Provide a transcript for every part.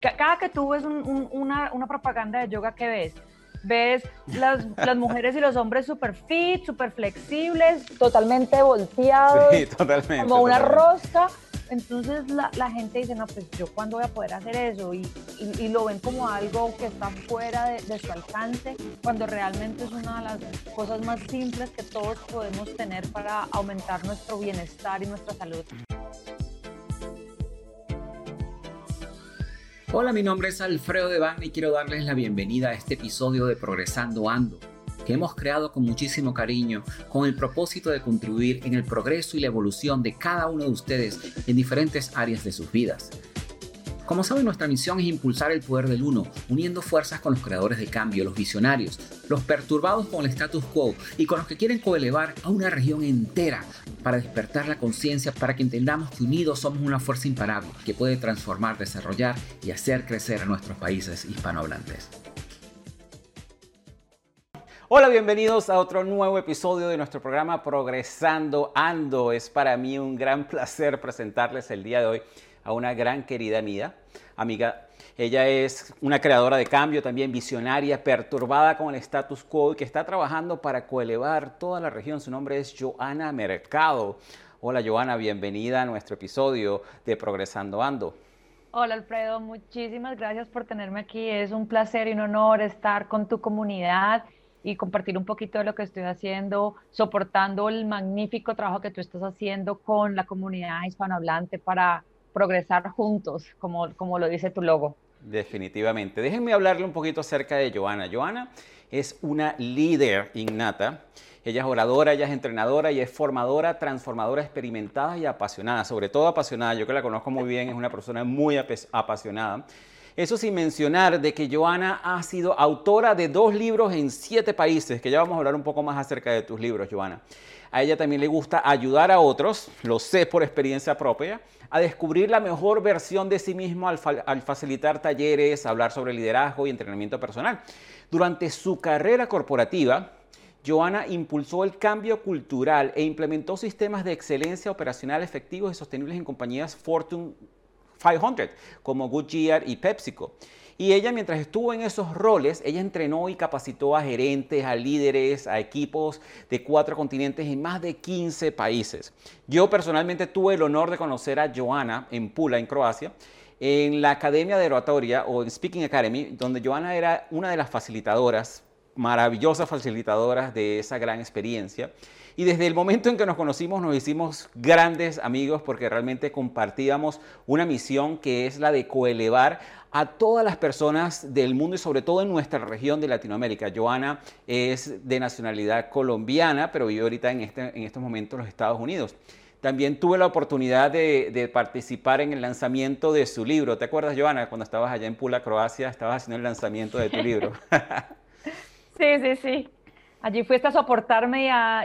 cada que tú ves una, una propaganda de yoga, ¿qué ves? ves las, las, mujeres y los hombres súper fit, súper flexibles, totalmente volteados, como una rosca. Entonces la, la, gente dice, no, pues yo cuándo voy a poder hacer eso y, y, lo ven como algo que está fuera de, de, su alcance, cuando realmente es una de las cosas más simples que todos podemos tener para aumentar nuestro bienestar y nuestra salud. Hola, mi nombre es Alfredo Devane y quiero darles la bienvenida a este episodio de Progresando Ando, que hemos creado con muchísimo cariño con el propósito de contribuir en el progreso y la evolución de cada uno de ustedes en diferentes áreas de sus vidas. Como saben, nuestra misión es impulsar el poder del uno, uniendo fuerzas con los creadores de cambio, los visionarios, los perturbados con el status quo y con los que quieren coelevar a una región entera para despertar la conciencia, para que entendamos que unidos somos una fuerza imparable que puede transformar, desarrollar y hacer crecer a nuestros países hispanohablantes. Hola, bienvenidos a otro nuevo episodio de nuestro programa Progresando Ando. Es para mí un gran placer presentarles el día de hoy a una gran querida mía, amiga. Ella es una creadora de cambio, también visionaria, perturbada con el status quo y que está trabajando para coelevar toda la región. Su nombre es Joana Mercado. Hola Joana, bienvenida a nuestro episodio de Progresando Ando. Hola Alfredo, muchísimas gracias por tenerme aquí. Es un placer y un honor estar con tu comunidad y compartir un poquito de lo que estoy haciendo, soportando el magnífico trabajo que tú estás haciendo con la comunidad hispanohablante para progresar juntos, como, como lo dice tu logo. Definitivamente. Déjenme hablarle un poquito acerca de Joana. Joana es una líder innata. Ella es oradora, ella es entrenadora, y es formadora, transformadora, experimentada y apasionada, sobre todo apasionada. Yo que la conozco muy bien, es una persona muy apasionada. Eso sin mencionar de que Joana ha sido autora de dos libros en siete países, que ya vamos a hablar un poco más acerca de tus libros, Joana. A ella también le gusta ayudar a otros, lo sé por experiencia propia, a descubrir la mejor versión de sí mismo al, facilitar talleres, hablar sobre liderazgo y entrenamiento personal. Durante su carrera corporativa, Joana impulsó el cambio cultural e implementó sistemas de excelencia operacional efectivos y sostenibles en compañías Fortune 500 como Goodyear y PepsiCo. Y ella, mientras estuvo en esos roles, ella entrenó y capacitó a gerentes, a líderes, a equipos de cuatro continentes en más de 15 países. Yo personalmente tuve el honor de conocer a Joana en Pula, en Croacia, en la Academia de Oratoria o en Speaking Academy, donde Joana era una de las facilitadoras, maravillosas facilitadoras de esa gran experiencia. Y desde el momento en que nos conocimos nos hicimos grandes amigos porque realmente compartíamos una misión que es la de coelevar a todas las personas del mundo y sobre todo en nuestra región de Latinoamérica. Joana es de nacionalidad colombiana, pero vive ahorita en, este, en estos momentos en los Estados Unidos. También tuve la oportunidad de, participar en el lanzamiento de su libro. ¿Te acuerdas, Joana, cuando estabas allá en Pula, Croacia, estabas haciendo el lanzamiento de tu libro? sí, sí, sí. Allí fuiste a soportarme y a,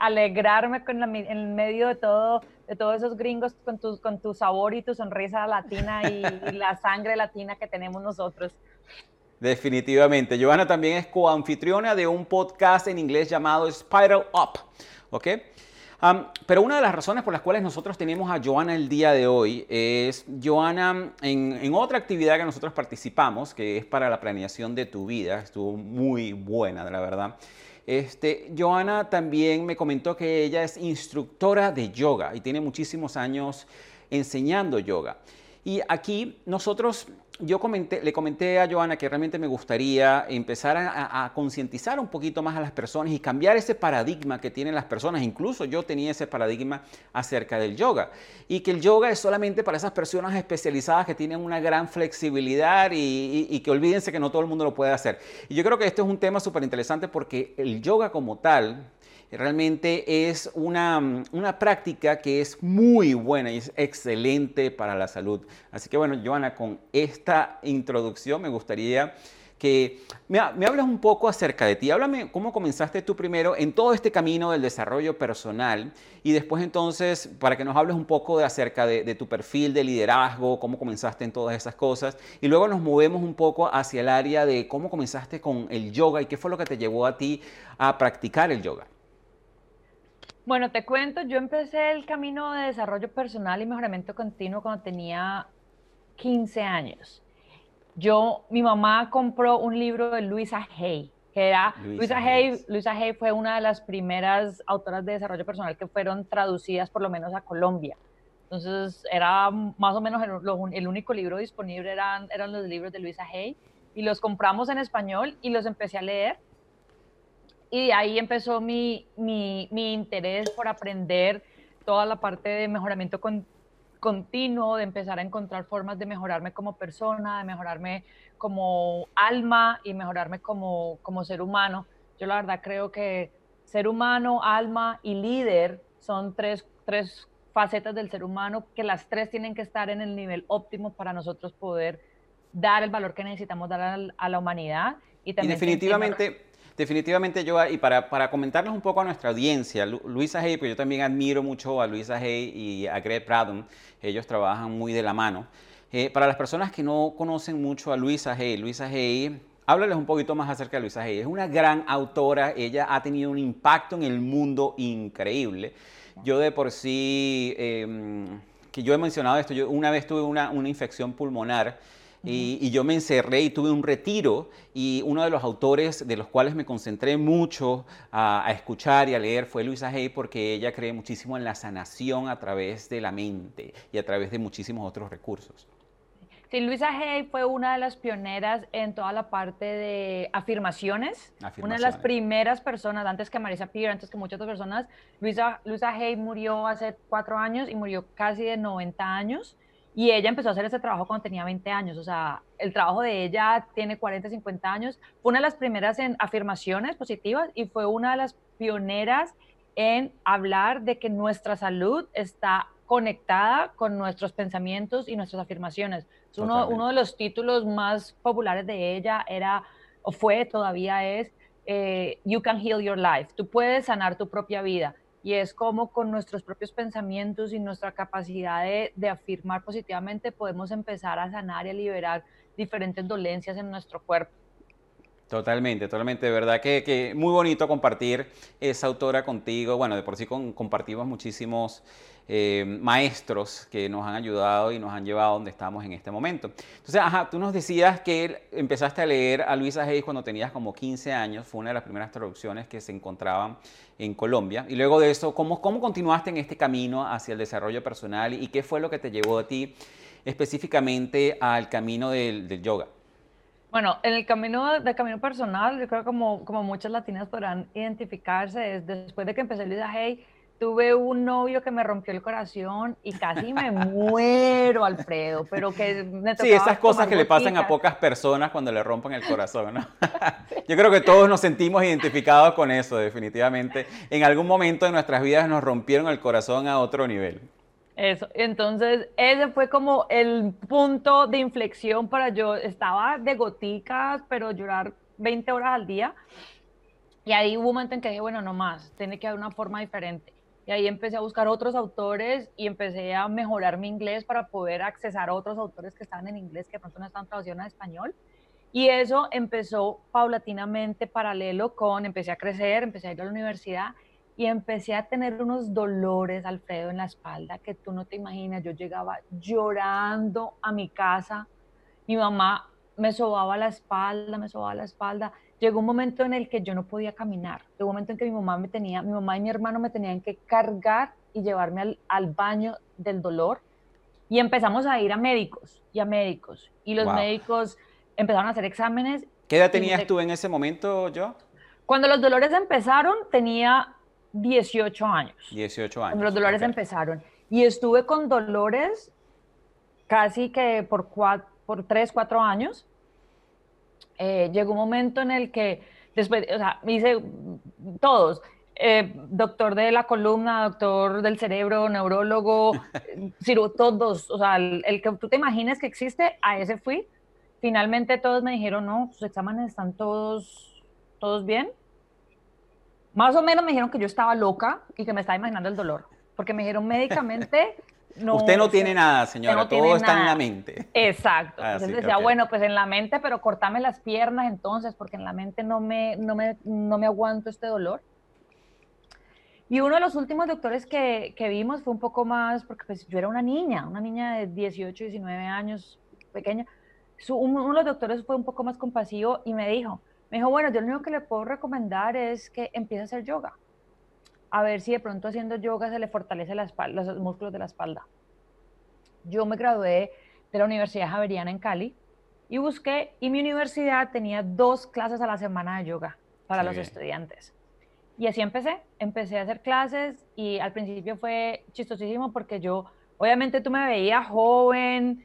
alegrarme con en medio de todo de todos esos gringos con tu, con tu sabor y tu sonrisa latina y, la sangre latina que tenemos nosotros. Definitivamente. Joana también es coanfitriona de un podcast en inglés llamado Spiral Up. ¿Ok? Pero una de las razones por las cuales nosotros tenemos a Joana el día de hoy es, Joana, en, en, otra actividad que nosotros participamos, que es para la planeación de tu vida, estuvo muy buena, la verdad. Este, Joana también me comentó que ella es instructora de yoga y tiene muchísimos años enseñando yoga. Y aquí nosotros yo le comenté a Joana que realmente me gustaría empezar a, concientizar un poquito más a las personas y cambiar ese paradigma que tienen las personas. Incluso yo tenía ese paradigma acerca del yoga. Y que el yoga es solamente para esas personas especializadas que tienen una gran flexibilidad y, que olvídense que no todo el mundo lo puede hacer. Y yo creo que este es un tema súper interesante porque el yoga como tal, realmente es una, una, práctica que es muy buena y es excelente para la salud. Así que bueno, Joana, con esta introducción me gustaría que me, me hables un poco acerca de ti. Háblame cómo comenzaste tú primero en todo este camino del desarrollo personal y después entonces para que nos hables un poco de acerca de, de tu perfil de liderazgo, cómo comenzaste en todas esas cosas y luego nos movemos un poco hacia el área de cómo comenzaste con el yoga y qué fue lo que te llevó a ti a practicar el yoga. Bueno, te cuento, yo empecé el camino de desarrollo personal y mejoramiento continuo cuando tenía 15 años. yo, mi mamá compró un libro de Luisa Hay, que era, Luisa, Hay, Luisa Hay fue una de las primeras autoras de desarrollo personal que fueron traducidas por lo menos a Colombia. Entonces era más o menos el, el único libro disponible eran, eran los libros de Luisa Hay y los compramos en español y los empecé a leer. Y ahí empezó mi, mi, mi interés por aprender toda la parte de mejoramiento con, continuo, de empezar a encontrar formas de mejorarme como persona, de mejorarme como alma y mejorarme como, como ser humano. Yo la verdad creo que ser humano, alma y líder son tres, tres facetas del ser humano que las tres tienen que estar en el nivel óptimo para nosotros poder dar el valor que necesitamos dar a la humanidad. Y, también definitivamente, definitivamente yo, y para, para comentarles un poco a nuestra audiencia, Luisa Hay, pues yo también admiro mucho a Luisa Hay y a Greg Pradon, ellos trabajan muy de la mano. Eh, para las personas que no conocen mucho a Luisa Hay, Luisa Hay, háblales un poquito más acerca de Luisa Hay. Es una gran autora, ella ha tenido un impacto en el mundo increíble. Yo de por sí, em, que yo he mencionado esto, yo una vez tuve una, una infección pulmonar y, yo me encerré y tuve un retiro y uno de los autores de los cuales me concentré mucho a, escuchar y a leer fue Luisa Hay porque ella cree muchísimo en la sanación a través de la mente y a través de muchísimos otros recursos. Sí, Luisa Hay fue una de las pioneras en toda la parte de afirmaciones. Una de las primeras personas, antes que Marisa Peer, antes que muchas otras personas. Luisa, Luisa Hay murió hace cuatro años y murió casi de 90 años. Y ella empezó a hacer ese trabajo cuando tenía 20 años, o sea, el trabajo de ella tiene 40, 50 años. Fue una de las primeras en afirmaciones positivas y fue una de las pioneras en hablar de que nuestra salud está conectada con nuestros pensamientos y nuestras afirmaciones. Uno, uno, de los títulos más populares de ella era, o fue, todavía es, eh, You can heal your life. Tú puedes sanar tu propia vida y es como con nuestros propios pensamientos y nuestra capacidad de, afirmar positivamente podemos empezar a sanar y a liberar diferentes dolencias en nuestro cuerpo. Totalmente, totalmente. De verdad que, muy bonito compartir esa autora contigo. Bueno, de por sí compartimos muchísimos eh, maestros que nos han ayudado y nos han llevado a donde estamos en este momento. Entonces, ajá, tú nos decías que empezaste a leer a Luisa Hayes cuando tenías como 15 años, fue una de las primeras traducciones que se encontraban en Colombia. Y luego de eso, ¿cómo, cómo continuaste en este camino hacia el desarrollo personal y qué fue lo que te llevó a ti específicamente al camino del, yoga? Bueno, en el camino del camino personal, yo creo que como, como muchas latinas podrán identificarse, es después de que empecé Luisa Hay, tuve un novio que me rompió el corazón y casi me muero, Alfredo, pero que me Sí, esas cosas que le pasan a pocas personas cuando le rompen el corazón, ¿no? Yo creo que todos nos sentimos identificados con eso, definitivamente. En algún momento de nuestras vidas nos rompieron el corazón a otro nivel. Eso, entonces ese fue como el punto de inflexión para yo. Estaba de goticas, pero llorar 20 horas al día. Y ahí hubo un momento en que dije, bueno, no más, tiene que haber una forma diferente. Y ahí empecé a buscar otros autores y empecé a mejorar mi inglés para poder accesar a otros autores que estaban en inglés que de pronto no están traducidos a español. Y eso empezó paulatinamente paralelo con, empecé a crecer, empecé a ir a la universidad y empecé a tener unos dolores, Alfredo, en la espalda que tú no te imaginas. Yo llegaba llorando a mi casa, mi mamá me sobaba la espalda, me sobaba la espalda llegó un momento en el que yo no podía caminar. Llegó un momento en que mi mamá me tenía, mi mamá y mi hermano me tenían que cargar y llevarme al, baño del dolor. Y empezamos a ir a médicos y a médicos. Y los médicos empezaron a hacer exámenes. ¿Qué edad tenías tú en ese momento, yo? Cuando los dolores empezaron, tenía 18 años. 18 años. Los dolores empezaron. Y estuve con dolores casi que por, cuatro, por 3, 4 años eh, llegó un momento en el que después, o sea, me hice todos, eh, doctor de la columna, doctor del cerebro, neurólogo, ciru, todos, o sea, el, que tú te imagines que existe, a ese fui. Finalmente todos me dijeron, no, sus exámenes están todos, todos bien. Más o menos me dijeron que yo estaba loca y que me estaba imaginando el dolor, porque me dijeron médicamente Usted no tiene nada, señora, todo está en la mente. Exacto. Ah, entonces decía, bueno, pues en la mente, pero cortame las piernas entonces, porque en la mente no me, no me, no me aguanto este dolor. Y uno de los últimos doctores que, que, vimos fue un poco más, porque pues yo era una niña, una niña de 18, 19 años, pequeña. uno de los doctores fue un poco más compasivo y me dijo, me dijo, bueno, yo lo único que le puedo recomendar es que empiece a hacer yoga. A ver si de pronto haciendo yoga se le fortalece la espalda, los músculos de la espalda. Yo me gradué de la Universidad Javeriana en Cali y busqué, y mi universidad tenía dos clases a la semana de yoga para los estudiantes. Y así empecé, empecé a hacer clases y al principio fue chistosísimo porque yo, obviamente tú me veías joven,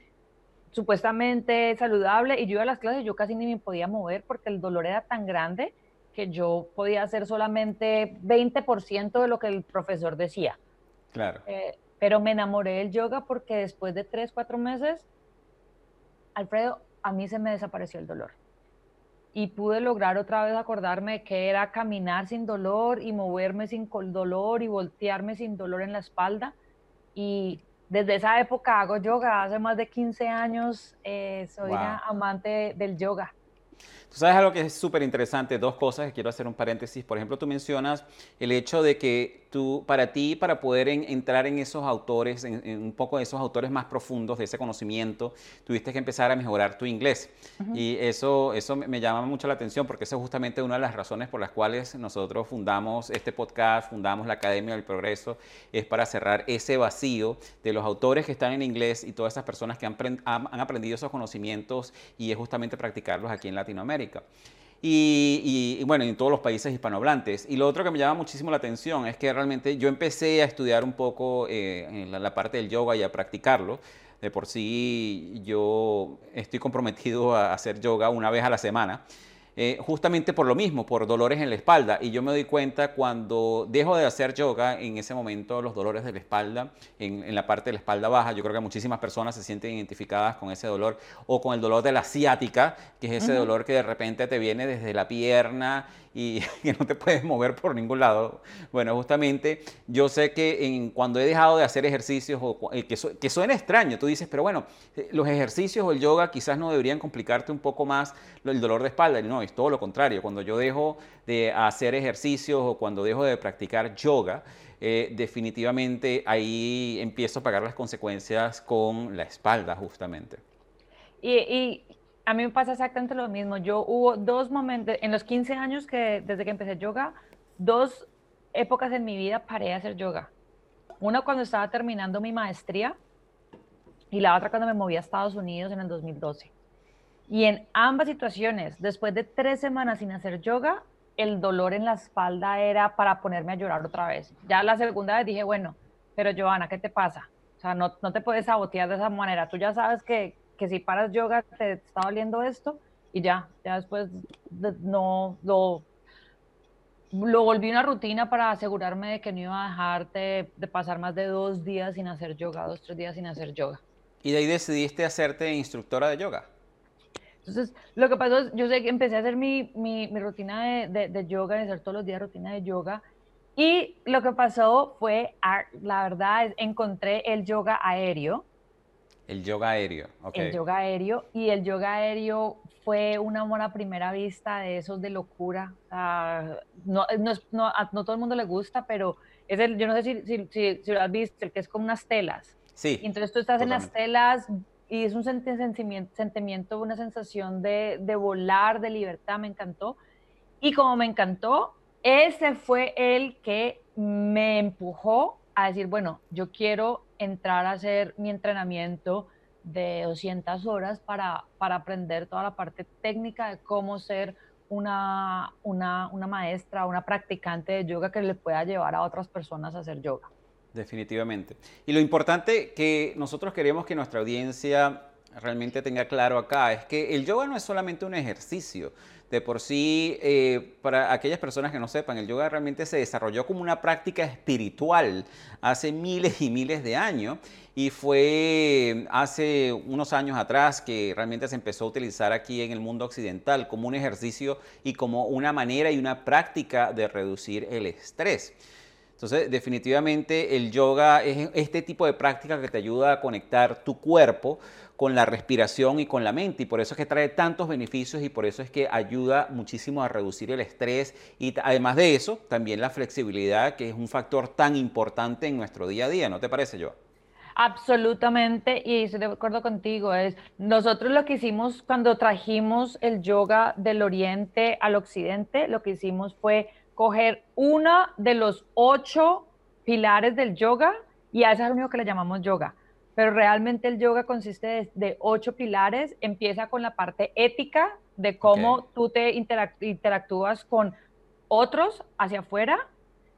supuestamente saludable y yo iba a las clases yo casi ni me podía mover porque el dolor era tan grande que yo podía hacer solamente 20% de lo que el profesor decía. Claro. Eh, pero me enamoré del yoga porque después de tres, cuatro meses, Alfredo, a mí se me desapareció el dolor. Y pude lograr otra vez acordarme que era caminar sin dolor y moverme sin dolor y voltearme sin dolor en la espalda. Y desde esa época hago yoga, hace más de 15 años eh, soy una amante del yoga. Tú sabes algo que es súper interesante, dos cosas que quiero hacer un paréntesis. Por ejemplo, tú mencionas el hecho de que tú, para ti, para poder entrar en esos autores, en, un poco de esos autores más profundos, de ese conocimiento, tuviste que empezar a mejorar tu inglés. Y eso, eso me llama mucho la atención porque esa es justamente una de las razones por las cuales nosotros fundamos este podcast, fundamos la Academia del Progreso, es para cerrar ese vacío de los autores que están en inglés y todas esas personas que han, han aprendido esos conocimientos y es justamente practicarlos aquí en Latinoamérica. Y, bueno, en todos los países hispanohablantes. Y lo otro que me llama muchísimo la atención es que realmente yo empecé a estudiar un poco eh, en la, parte del yoga y a practicarlo. De por sí yo estoy comprometido a hacer yoga una vez a la semana. Eh, justamente por lo mismo, por dolores en la espalda. Y yo me doy cuenta cuando dejo de hacer yoga, en ese momento los dolores de la espalda, en, la parte de la espalda baja, yo creo que muchísimas personas se sienten identificadas con ese dolor o con el dolor de la ciática, que es ese dolor que de repente te viene desde la pierna y que no te puedes mover por ningún lado. Bueno, justamente yo sé que en, cuando he dejado de hacer ejercicios, o, eh, que, que, suena extraño, tú dices, pero bueno, eh, los ejercicios o el yoga quizás no deberían complicarte un poco más el dolor de espalda. No, es todo lo contrario. Cuando yo dejo de hacer ejercicios o cuando dejo de practicar yoga, eh, definitivamente ahí empiezo a pagar las consecuencias con la espalda justamente. y, a mí me pasa exactamente lo mismo. Yo hubo dos momentos, en los 15 años que desde que empecé yoga, dos épocas en mi vida paré de hacer yoga. Una cuando estaba terminando mi maestría y la otra cuando me moví a Estados Unidos en el 2012. Y en ambas situaciones, después de tres semanas sin hacer yoga, el dolor en la espalda era para ponerme a llorar otra vez. Ya la segunda vez dije, bueno, pero Joana, ¿qué te pasa? O sea, no, no te puedes sabotear de esa manera. Tú ya sabes que que si paras yoga te está doliendo esto y ya, ya después no lo, lo volví una rutina para asegurarme de que no iba a dejarte de pasar más de dos días sin hacer yoga, dos, tres días sin hacer yoga. ¿Y de ahí decidiste hacerte instructora de yoga? Entonces, lo que pasó es, yo sé que empecé a hacer mi, mi, mi rutina de, de, de, yoga, de hacer todos los días rutina de yoga, y lo que pasó fue, la verdad, encontré el yoga aéreo, el yoga aéreo, ok. El yoga aéreo. Y el yoga aéreo fue un amor a primera vista de esos de locura. no, no, no, a, no, todo el mundo le gusta, pero es el, yo no sé si, si, si, lo has visto, el que es como unas telas. Sí. entonces tú estás en las telas y es un sentimiento, una sensación de, de volar, de libertad, me encantó. Y como me encantó, ese fue el que me empujó a decir, bueno, yo quiero entrar a hacer mi entrenamiento de 200 horas para, para aprender toda la parte técnica de cómo ser una, una, una maestra, una practicante de yoga que le pueda llevar a otras personas a hacer yoga. Definitivamente. Y lo importante que nosotros queremos que nuestra audiencia realmente tenga claro acá es que el yoga no es solamente un ejercicio. De por sí, eh, para aquellas personas que no sepan, el yoga realmente se desarrolló como una práctica espiritual hace miles y miles de años y fue hace unos años atrás que realmente se empezó a utilizar aquí en el mundo occidental como un ejercicio y como una manera y una práctica de reducir el estrés. Entonces, definitivamente el yoga es este tipo de práctica que te ayuda a conectar tu cuerpo con la respiración y con la mente. Y por eso es que trae tantos beneficios y por eso es que ayuda muchísimo a reducir el estrés. Y además de eso, también la flexibilidad, que es un factor tan importante en nuestro día a día. ¿No te parece, yo? Absolutamente, y estoy de acuerdo contigo. Es, nosotros lo que hicimos cuando trajimos el yoga del oriente al occidente, lo que hicimos fue coger una de los ocho pilares del yoga y a ese es lo único que le llamamos yoga. Pero realmente el yoga consiste de, ocho pilares. Empieza con la parte ética de cómo tú te interactúas con otros hacia afuera,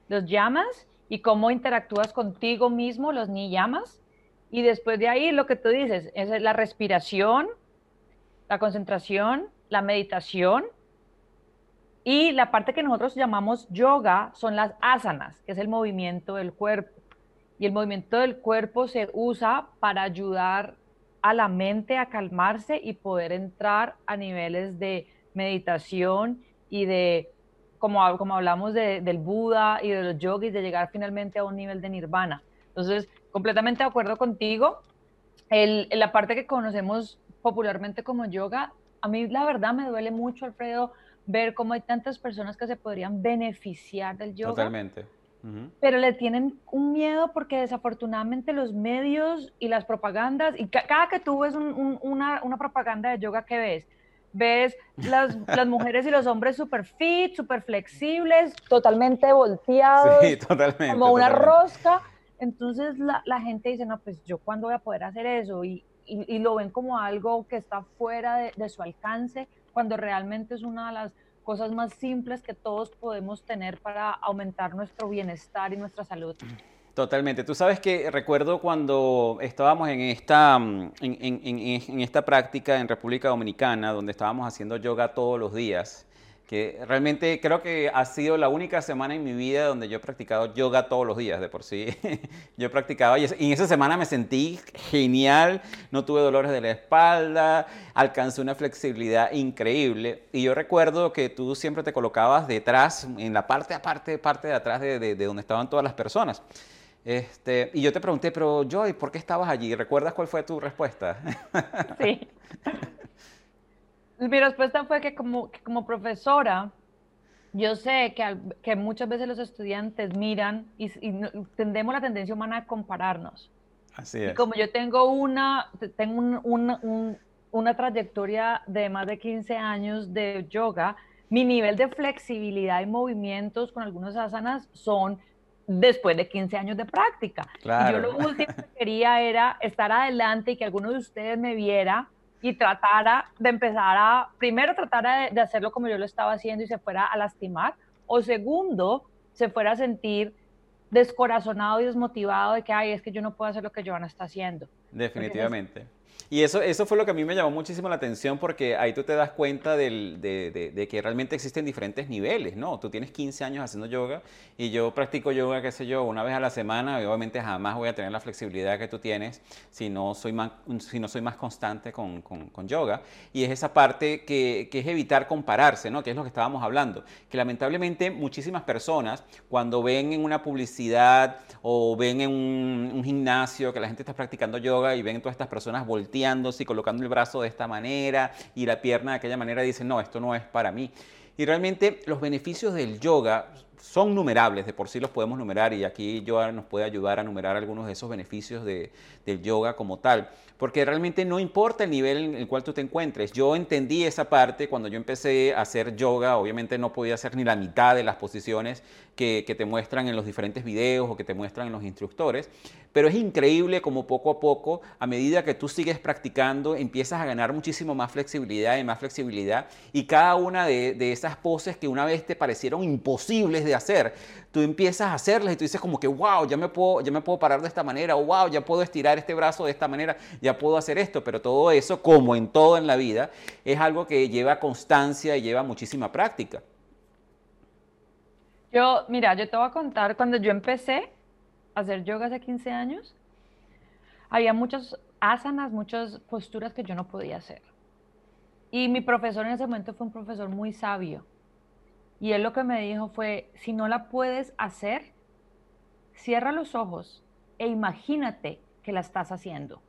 los llamas, y cómo interactúas contigo mismo, los ni llamas. Y después de ahí lo que tú dices es la respiración, la concentración, la meditación. Y la parte que nosotros llamamos yoga son las asanas, que es el movimiento del cuerpo. Y el movimiento del cuerpo se usa para ayudar a la mente a calmarse y poder entrar a niveles de meditación y de, como, como hablamos del Buda y de los yogis, de llegar finalmente a un nivel de nirvana. Entonces, completamente de acuerdo contigo. El, la parte que conocemos popularmente como yoga, a mí la verdad me duele mucho, Alfredo, ver cómo hay tantas personas que se podrían beneficiar del yoga. Totalmente. Pero le tienen un miedo porque desafortunadamente los medios y las propagandas, y cada que tú ves una, una, propaganda de yoga que ves, ves las, las mujeres y los hombres súper fit, súper flexibles, totalmente volteados, como una rosca. Entonces la, la, gente dice, no, pues yo cuándo voy a poder hacer eso y, y, y lo ven como algo que está fuera de, de su alcance, cuando realmente es una de las cosas más simples que todos podemos tener para aumentar nuestro bienestar y nuestra salud. Totalmente. Tú sabes que recuerdo cuando estábamos en esta, mm, en, en, en, esta práctica en República Dominicana, donde estábamos haciendo yoga todos los días que realmente creo que ha sido la única semana en mi vida donde yo he practicado yoga todos los días de por sí. yo practicaba y en esa semana me sentí genial, no tuve dolores de la espalda, alcancé una flexibilidad increíble y yo recuerdo que tú siempre te colocabas detrás, en la parte aparte, parte de atrás de, de, de donde estaban todas las personas. Este, y yo te pregunté, pero Joy, ¿por qué estabas allí? ¿Recuerdas cuál fue tu respuesta? Sí. Mi respuesta fue que como, como profesora, yo sé que, que, muchas veces los estudiantes miran y, tendemos la tendencia humana a compararnos. Así es. Y como yo tengo una, tengo un, una trayectoria de más de 15 años de yoga, mi nivel de flexibilidad y movimientos con algunos asanas son después de 15 años de práctica. Claro. Y yo lo último que quería era estar adelante y que alguno de ustedes me viera y tratara de empezar a, primero tratara de, hacerlo como yo lo estaba haciendo y se fuera a lastimar, o segundo, se fuera a sentir descorazonado y desmotivado de que, ay, es que yo no puedo hacer lo que Joana está haciendo. Definitivamente. Y eso, eso fue lo que a mí me llamó muchísimo la atención porque ahí tú te das cuenta del, de, de, que realmente existen diferentes niveles, ¿no? Tú tienes 15 años haciendo yoga y yo practico yoga, qué sé yo, una vez a la semana y obviamente jamás voy a tener la flexibilidad que tú tienes si no soy más, si no soy más constante con, con, con yoga. Y es esa parte que, que, es evitar compararse, ¿no? Que es lo que estábamos hablando. Que lamentablemente muchísimas personas cuando ven en una publicidad o ven en un, un gimnasio que la gente está practicando yoga y ven todas estas personas volteando, y colocando el brazo de esta manera y la pierna de aquella manera, dicen, no, esto no es para mí. Y realmente los beneficios del yoga son numerables, de por sí los podemos numerar y aquí yoga nos puede ayudar a numerar algunos de esos beneficios de, del yoga como tal, porque realmente no importa el nivel en el cual tú te encuentres. Yo entendí esa parte cuando yo empecé a hacer yoga, obviamente no podía hacer ni la mitad de las posiciones que, te muestran en los diferentes videos o que te muestran en los instructores, pero es increíble como poco a poco, a medida que tú sigues practicando, empiezas a ganar muchísimo más flexibilidad y más flexibilidad y cada una de, de esas poses que una vez te parecieron imposibles de hacer, tú empiezas a hacerlas y tú dices como que, wow, ya me puedo, ya me puedo parar de esta manera, o wow, ya puedo estirar este brazo de esta manera, ya puedo hacer esto, pero todo eso, como en todo en la vida, es algo que lleva constancia y lleva muchísima práctica. Yo, mira, yo te voy a contar, cuando yo empecé a hacer yoga hace 15 años, había muchas asanas, muchas posturas que yo no podía hacer. Y mi profesor en ese momento fue un profesor muy sabio y él lo que me dijo fue, si no la puedes hacer, cierra los ojos e imagínate que la estás haciendo.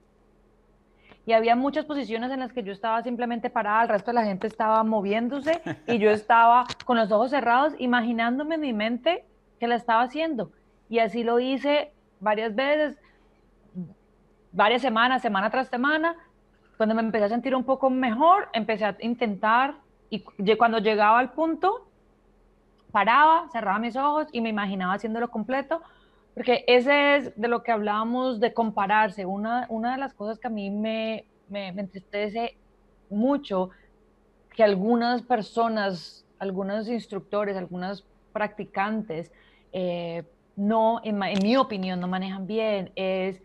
Y había muchas posiciones en las que yo estaba simplemente parada, el resto de la gente estaba moviéndose y yo estaba con los ojos cerrados imaginándome en mi mente que la estaba haciendo. Y así lo hice varias veces. varias semanas, semana tras semana. Cuando me empecé a sentir un poco mejor, empecé a intentar y cuando llegaba al punto, paraba, cerraba mis ojos y me imaginaba haciéndolo completo, porque ese es de lo que hablábamos de compararse. Una, una de las cosas que a mí me, me, entristece mucho, que algunas personas, algunos instructores, algunos practicantes, eh, no, en, en mi opinión, no manejan bien, es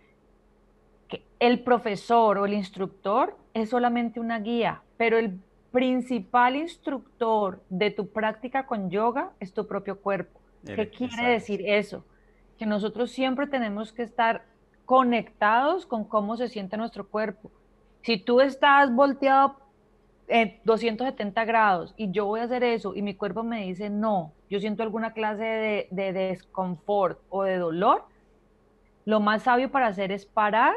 que el profesor o el instructor es solamente una guía, pero el principal instructor de tu práctica con yoga es tu propio cuerpo. ¿Qué quiere decir eso? Que nosotros siempre tenemos que estar conectados con cómo se siente nuestro cuerpo. Si tú estás volteado en 270 grados y yo voy a hacer eso y mi cuerpo me dice no, yo siento alguna clase de, de desconfort o de dolor, lo más sabio para hacer es parar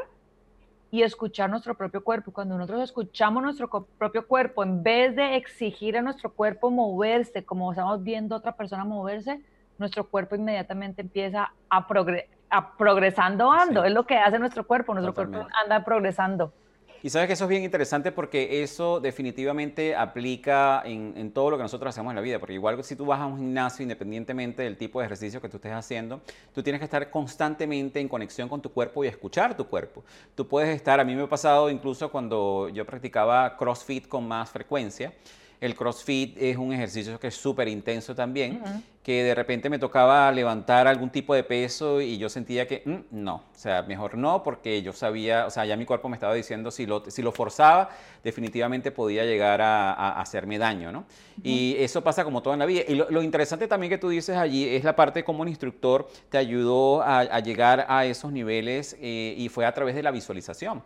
y escuchar nuestro propio cuerpo. Cuando nosotros escuchamos nuestro propio cuerpo, en vez de exigir a nuestro cuerpo moverse, como estamos viendo a otra persona moverse, nuestro cuerpo inmediatamente empieza a, a progresando ando. Es lo que hace nuestro cuerpo, nuestro cuerpo anda progresando. Y sabes que eso es bien interesante porque eso definitivamente aplica en, todo lo que nosotros hacemos en la vida, porque igual si tú vas a un gimnasio, independientemente del tipo de ejercicio que tú estés haciendo, tú tienes que estar constantemente en conexión con tu cuerpo y escuchar tu cuerpo. Tú puedes estar, a mí me ha pasado incluso cuando yo practicaba CrossFit con más frecuencia, el CrossFit es un ejercicio que es súper intenso también, que de repente me tocaba levantar algún tipo de peso y yo sentía que mm, no, o sea, mejor no, porque yo sabía, o sea, ya mi cuerpo me estaba diciendo si lo, si lo forzaba, definitivamente podía llegar a, hacerme daño, ¿no? Y eso pasa como todo en la vida. Y lo, interesante también que tú dices allí es la parte como un instructor te ayudó a, llegar a esos niveles eh, y fue a través de la visualización.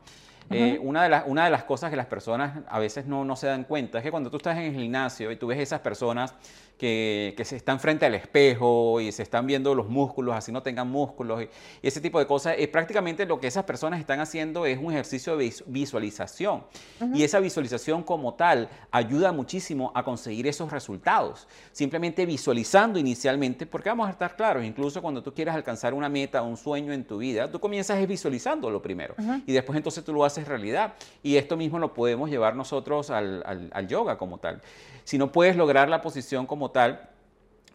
Eh, una, de las, una de las cosas que las personas a veces no, no se dan cuenta es que cuando tú estás en el gimnasio y tú ves esas personas que, se están frente al espejo y se están viendo los músculos, así no tengan músculos y, ese tipo de cosas. Es prácticamente lo que esas personas están haciendo es un ejercicio de visualización. Y esa visualización como tal ayuda muchísimo a conseguir esos resultados. Simplemente visualizando inicialmente, porque vamos a estar claros, incluso cuando tú quieras alcanzar una meta, un sueño en tu vida, tú comienzas visualizando lo primero. Y después entonces tú lo haces realidad. Y esto mismo lo podemos llevar nosotros al, al yoga como tal. Si no puedes lograr la posición como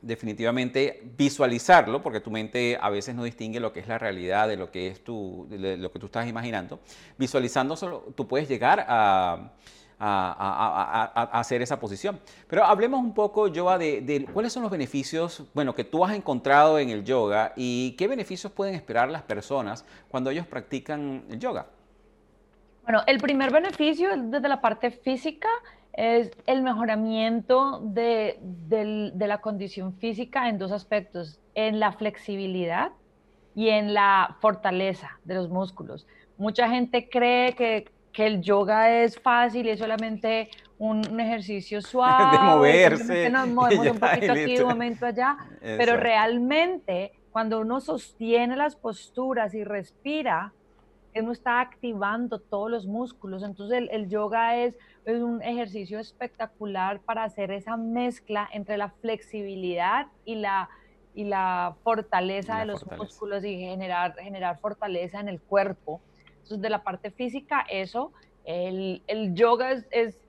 definitivamente visualizarlo, porque tu mente a veces no distingue lo que es la realidad de lo que es tu, lo que tú estás imaginando. Visualizándolo, tú puedes llegar a, hacer esa posición. Pero hablemos un poco, Joa, de, de, cuáles son los beneficios, bueno, que tú has encontrado en el yoga y qué beneficios pueden esperar las personas cuando ellos practican el yoga. Bueno, el primer beneficio es desde la parte física es el mejoramiento de, la condición física en dos aspectos, en la flexibilidad y en la fortaleza de los músculos. Mucha gente cree que, el yoga es fácil y es solamente un, ejercicio suave. De moverse. Nos movemos un poquito aquí, un momento allá. Pero realmente, cuando uno sostiene las posturas y respira, uno está activando todos los músculos. Entonces el, yoga es, es, un ejercicio espectacular para hacer esa mezcla entre la flexibilidad y la, y la fortaleza de los músculos y generar, generar fortaleza en el cuerpo. Entonces de la parte física, eso, el, el yoga es, es,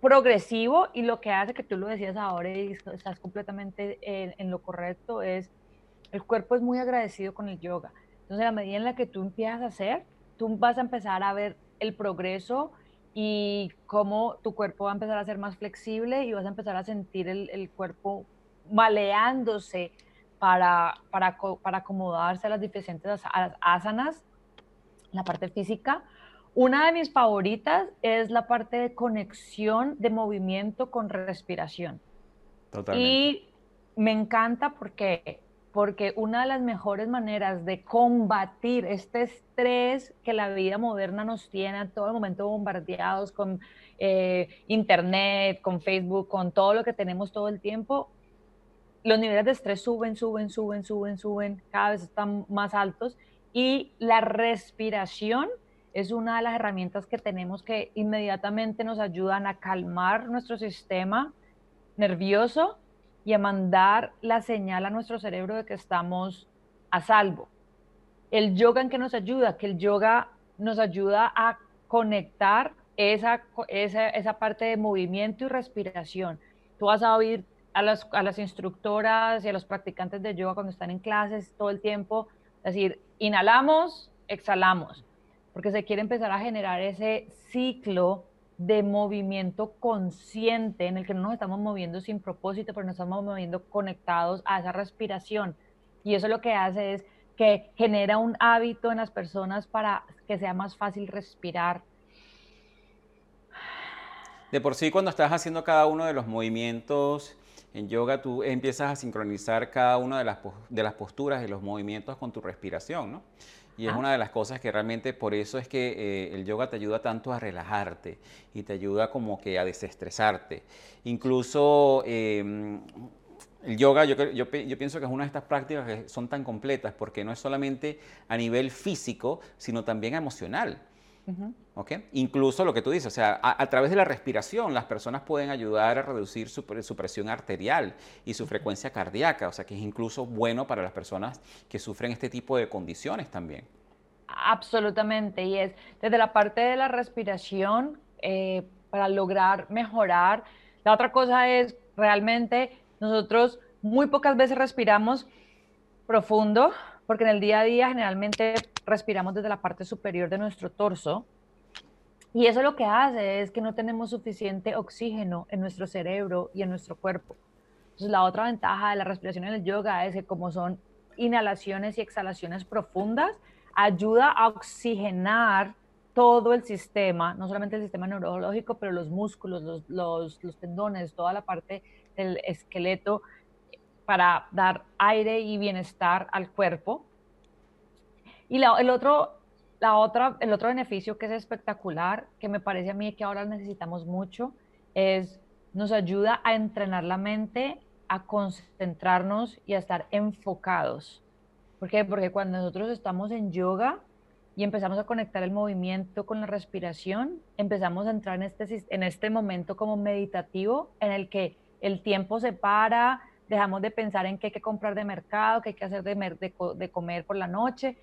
progresivo y lo que hace que tú lo decías ahora y estás completamente en, en lo correcto es el cuerpo es muy agradecido con el yoga entonces, a medida en la que tú empiezas a hacer, tú vas a empezar a ver el progreso y cómo tu cuerpo va a empezar a ser más flexible y vas a empezar a sentir el, cuerpo maleándose para, para, para, acomodarse a las diferentes asanas, la parte física. Una de mis favoritas es la parte de conexión de movimiento con respiración. Totalmente. Y me encanta porque porque una de las mejores maneras de combatir este estrés que la vida moderna nos tiene a todo el momento bombardeados con eh, internet, con Facebook, con todo lo que tenemos todo el tiempo, los niveles de estrés suben, suben, suben, suben, suben, cada vez están más altos y la respiración es una de las herramientas que tenemos que inmediatamente nos ayudan a calmar nuestro sistema nervioso y a mandar la señal a nuestro cerebro de que estamos a salvo. El yoga en que nos ayuda, que el yoga nos ayuda a conectar esa, esa, esa parte de movimiento y respiración. Tú vas a oír a las, a las instructoras y a los practicantes de yoga cuando están en clases todo el tiempo, decir, inhalamos, exhalamos, porque se quiere empezar a generar ese ciclo de movimiento consciente en el que no nos estamos moviendo sin propósito, pero nos estamos moviendo conectados a esa respiración. Y eso lo que hace es que genera un hábito en las personas para que sea más fácil respirar. De por sí, cuando estás haciendo cada uno de los movimientos en yoga, tú empiezas a sincronizar cada una de las, de las posturas y los movimientos con tu respiración, ¿no? Y es una de las cosas que realmente por eso es que eh, el yoga te ayuda tanto a relajarte y te ayuda como que a desestresarte. Incluso em, el yoga, yo, yo, pienso que es una de estas prácticas que son tan completas porque no es solamente a nivel físico, sino también emocional. Incluso lo que tú dices, o sea, a, través de la respiración las personas pueden ayudar a reducir su, presión arterial y su frecuencia cardíaca, o sea, que es incluso bueno para las personas que sufren este tipo de condiciones también. Absolutamente, y es desde la parte de la respiración eh, para lograr mejorar. La otra cosa es realmente nosotros muy pocas veces respiramos profundo, porque en el día a día generalmente respiramos desde la parte superior de nuestro torso. Y eso lo que hace es que no tenemos suficiente oxígeno en nuestro cerebro y en nuestro cuerpo. Entonces, la otra ventaja de la respiración en el yoga es que como son inhalaciones y exhalaciones profundas, ayuda a oxigenar todo el sistema, no solamente el sistema neurológico, pero los músculos, los, tendones, toda la parte del esqueleto, para dar aire y bienestar al cuerpo. Y el, otro, la otra, el otro beneficio que es espectacular, que me parece a mí que ahora necesitamos mucho, es nos ayuda a entrenar la mente, a concentrarnos y a estar enfocados. ¿Por qué? Porque cuando nosotros estamos en yoga y empezamos a conectar el movimiento con la respiración, empezamos a entrar en este, en este momento como meditativo en el que el tiempo se para, dejamos de pensar en qué hay que comprar de mercado, qué hay que hacer de, de, de comer por la noche,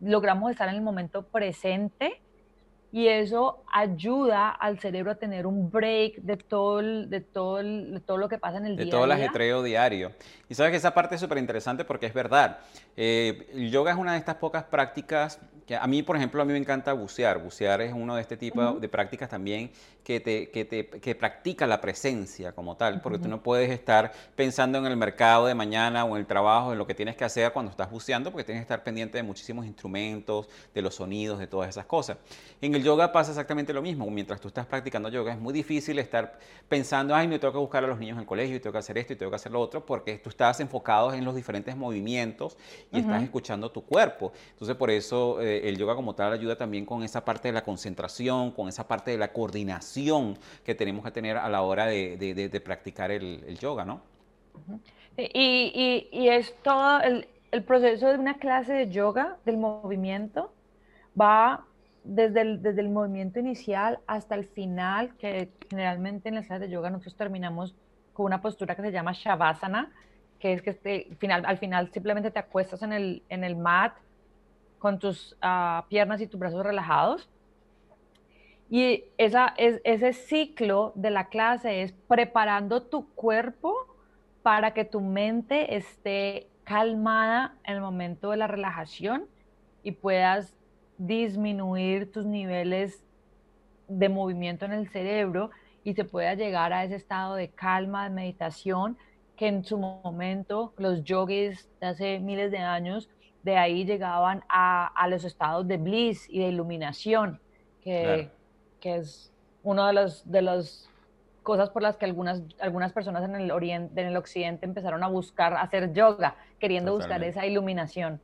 logramos estar en el momento presente y eso ayuda al cerebro a tener un break de todo, de todo, de todo lo que pasa en el día. De todo el ajetreo diario. Y sabes que esa parte es súper interesante porque es verdad. Eh, el yoga es una de estas pocas prácticas que a mí, por ejemplo, a mí me encanta bucear. Bucear es uno de este tipo de prácticas también que, te, que, te, que practica la presencia como tal, porque tú no puedes estar pensando en el mercado de mañana o en el trabajo, en lo que tienes que hacer cuando estás buceando, porque tienes que estar pendiente de muchísimos instrumentos, de los sonidos, de todas esas cosas. En el yoga pasa exactamente lo mismo. Mientras tú estás practicando yoga, es muy difícil estar pensando, ay, me tengo que buscar a los niños en el colegio y tengo que hacer esto y tengo que hacer lo otro, porque tú estás enfocado en los diferentes movimientos y estás escuchando tu cuerpo. Entonces, por eso eh, el yoga como tal ayuda también con esa parte de la concentración, con esa parte de la coordinación que tenemos que tener a la hora de, practicar el, yoga, ¿no? Y, y, es todo el, el, proceso de una clase de yoga, del movimiento, va desde el, desde el movimiento inicial hasta el final, que generalmente en las clases de yoga nosotros terminamos con una postura que se llama Shavasana, que es que este, final, al final simplemente te acuestas en el, en el mat con tus ah, piernas y tus brazos relajados. Y esa, es, ese ciclo de la clase es preparando tu cuerpo para que tu mente esté calmada en el momento de la relajación y puedas disminuir tus niveles de movimiento en el cerebro y se pueda llegar a ese estado de calma, de meditación, que en su momento los yogis de hace miles de años de ahí llegaban a, los estados de bliss y de iluminación, que, que es una de las de las cosas por las que algunas, algunas personas en el, oriente, en el occidente empezaron a buscar hacer yoga, queriendo buscar esa iluminación.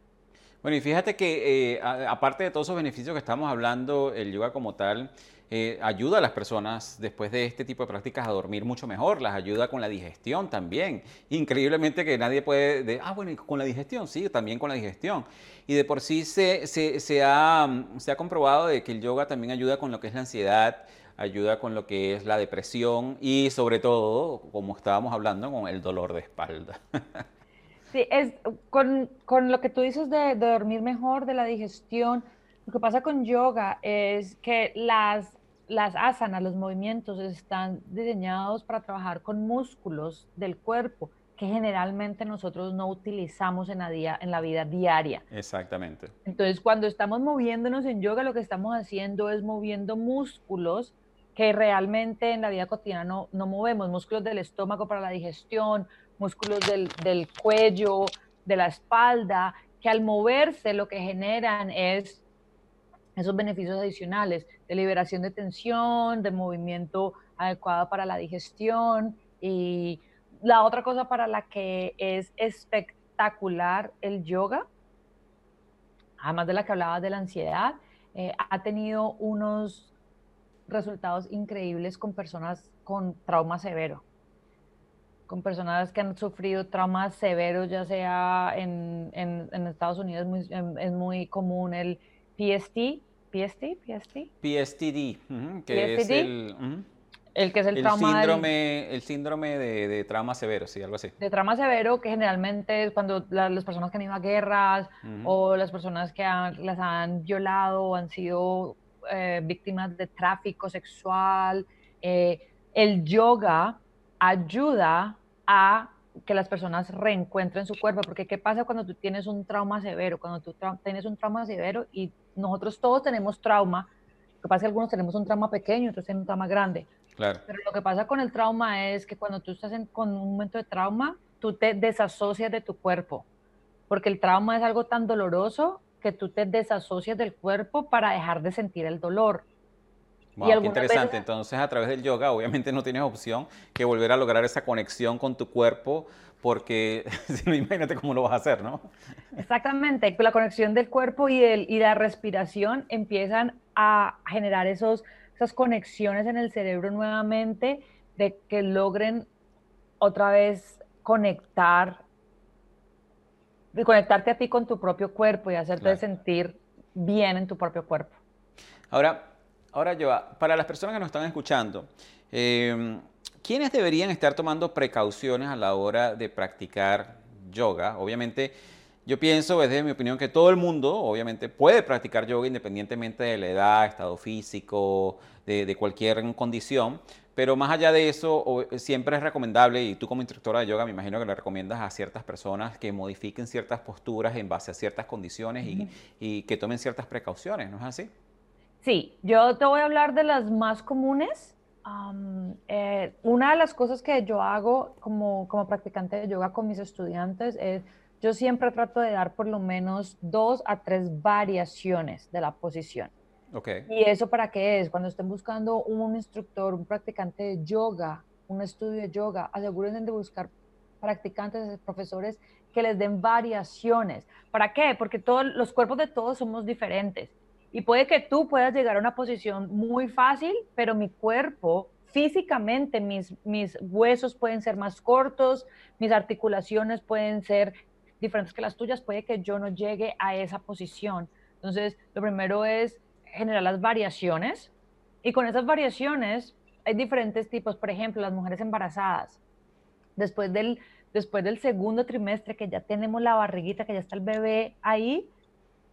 Bueno, y fíjate que eh, aparte de todos esos beneficios que estamos hablando, el yoga como tal eh, ayuda a las personas después de este tipo de prácticas a dormir mucho mejor, las ayuda con la digestión también. Increíblemente que nadie puede, de, ah, bueno, con la digestión, sí, también con la digestión. Y de por sí se, se, se, ha, se ha comprobado de que el yoga también ayuda con lo que es la ansiedad, ayuda con lo que es la depresión y sobre todo, como estábamos hablando, con el dolor de espalda. Sí, es con, con, lo que tú dices de, dormir mejor, de la digestión, Lo que pasa con yoga es que las, las asanas, los movimientos, están diseñados para trabajar con músculos del cuerpo que generalmente nosotros no utilizamos en la, día, en la vida diaria. Exactamente. Entonces, cuando estamos moviéndonos en yoga, lo que estamos haciendo es moviendo músculos que realmente en la vida cotidiana no, no movemos, músculos del estómago para la digestión, músculos del, del cuello, de la espalda, que al moverse lo que generan es esos beneficios adicionales de liberación de tensión, de movimiento adecuado para la digestión. Y la otra cosa para la que es espectacular el yoga, además de la que hablaba de la ansiedad, eh, ha tenido unos resultados increíbles con personas con trauma severo, con personas que han sufrido traumas severos, ya sea en, Estados Unidos es muy, común el PST, PST, PST. PSTD, que es el... El que es el, trauma. Síndrome, el síndrome de, trauma severo, sí, algo así. De trauma severo, que generalmente es cuando las personas que han ido a guerras o las personas que las han violado o han sido eh, víctimas de tráfico sexual. Eh, el yoga ayuda a que las personas reencuentren su cuerpo, porque ¿qué pasa cuando tú tienes un trauma severo? Cuando tú tienes un trauma severo y nosotros todos tenemos trauma, lo que pasa es que algunos tenemos un trauma pequeño, otros tienen un trauma grande Claro. Pero lo que pasa con el trauma es que cuando tú estás en, con un momento de trauma, tú te desasocias de tu cuerpo, porque el trauma es algo tan doloroso que tú te desasocias del cuerpo para dejar de sentir el dolor. Wow, qué interesante. Entonces, a través del yoga, obviamente no tienes opción que volver a lograr esa conexión con tu cuerpo, porque si no, imagínate cómo lo vas a hacer, ¿no? Exactamente. La conexión del cuerpo y, el, y la respiración empiezan a generar esos esas conexiones en el cerebro nuevamente, de que logren otra vez conectar, de conectarte a ti con tu propio cuerpo y hacerte sentir bien en tu propio cuerpo. Ahora, ahora yo, para las personas que nos están escuchando, em, ¿quiénes deberían estar tomando precauciones a la hora de practicar yoga? Obviamente, yo pienso, desde mi opinión, que todo el mundo, obviamente, puede practicar yoga independientemente de la edad, estado físico, de, cualquier condición. Pero más allá de eso, siempre es recomendable, y tú como instructora de yoga me imagino que le recomiendas a ciertas personas que modifiquen ciertas posturas en base a ciertas condiciones y, que tomen ciertas precauciones, ¿no es así? Sí, yo te voy a hablar de las más comunes. Eh, una de las cosas que yo hago como, como practicante de yoga con mis estudiantes es yo siempre trato de dar por lo menos dos a tres variaciones de la posición. Okay. ¿Y eso para qué es? Cuando estén buscando un instructor, un practicante de yoga, un estudio de yoga, asegúrense de buscar practicantes, profesores que les den variaciones. ¿Para qué? Porque todos los cuerpos de todos somos diferentes. Y puede que tú puedas llegar a una posición muy fácil, pero mi cuerpo físicamente, mis, mis huesos pueden ser más cortos, mis articulaciones pueden ser diferentes que las tuyas, puede que yo no llegue a esa posición. Entonces, lo primero es generar las variaciones y con esas variaciones hay diferentes tipos. Por ejemplo, las mujeres embarazadas, después del, después del segundo trimestre que ya tenemos la barriguita, que ya está el bebé ahí,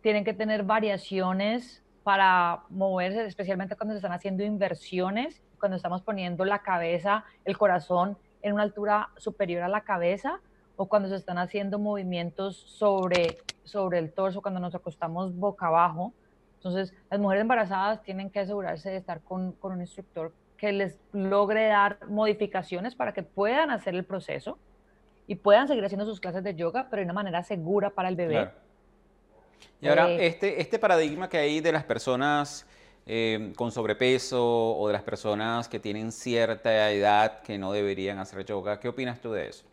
tienen que tener variaciones para moverse, especialmente cuando se están haciendo inversiones, cuando estamos poniendo la cabeza, el corazón en una altura superior a la cabeza o cuando se están haciendo movimientos sobre, sobre el torso, cuando nos acostamos boca abajo. Entonces, las mujeres embarazadas tienen que asegurarse de estar con, con un instructor que les logre dar modificaciones para que puedan hacer el proceso y puedan seguir haciendo sus clases de yoga, pero de una manera segura para el bebé. Y ahora, eh, este, este paradigma que hay de las personas eh, con sobrepeso o de las personas que tienen cierta edad que no deberían hacer yoga, ¿qué opinas tú de eso?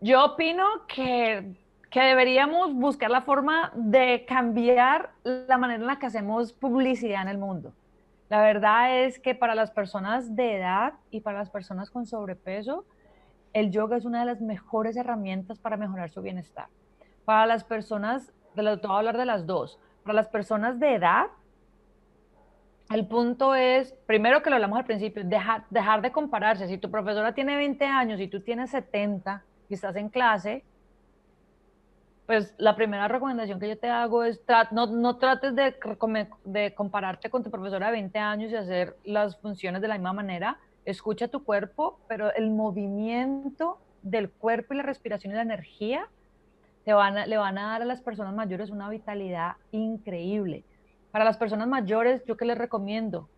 Yo opino que, que, deberíamos buscar la forma de cambiar la manera en la que hacemos publicidad en el mundo. La verdad es que para las personas de edad y para las personas con sobrepeso, el yoga es una de las mejores herramientas para mejorar su bienestar. Para las personas, de lo voy a hablar de las dos, para las personas de edad, el punto es, primero que lo hablamos al principio, dejar, dejar de compararse. Si tu profesora tiene 20 años y tú tienes 70, y estás en clase, Pues la primera recomendación que yo te hago es no, no trates de, de compararte con tu profesora de 20 años y hacer las funciones de la misma manera. Escucha tu cuerpo, pero el movimiento del cuerpo y la respiración y la energía te van le van a dar a las personas mayores una vitalidad increíble. Para las personas mayores, yo que les recomiendo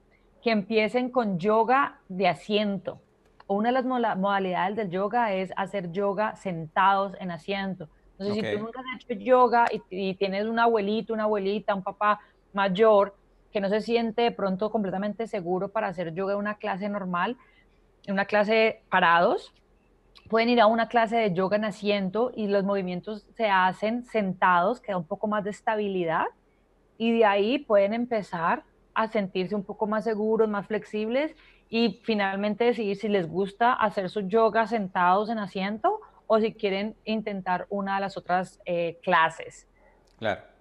que empiecen con yoga de asiento. Una de las modalidades del yoga es hacer yoga sentados en asiento. Entonces, si tú nunca has hecho yoga y, tienes un abuelito, una abuelita, un papá mayor que no se siente de pronto completamente seguro para hacer yoga en una clase normal, en una clase parados, pueden ir a una clase de yoga en asiento y los movimientos se hacen sentados, que da un poco más de estabilidad y de ahí pueden empezar a sentirse un poco más seguros, más flexibles y finalmente decidir si les gusta hacer su yoga sentados en asiento o si quieren intentar una de las otras eh, clases. Claro.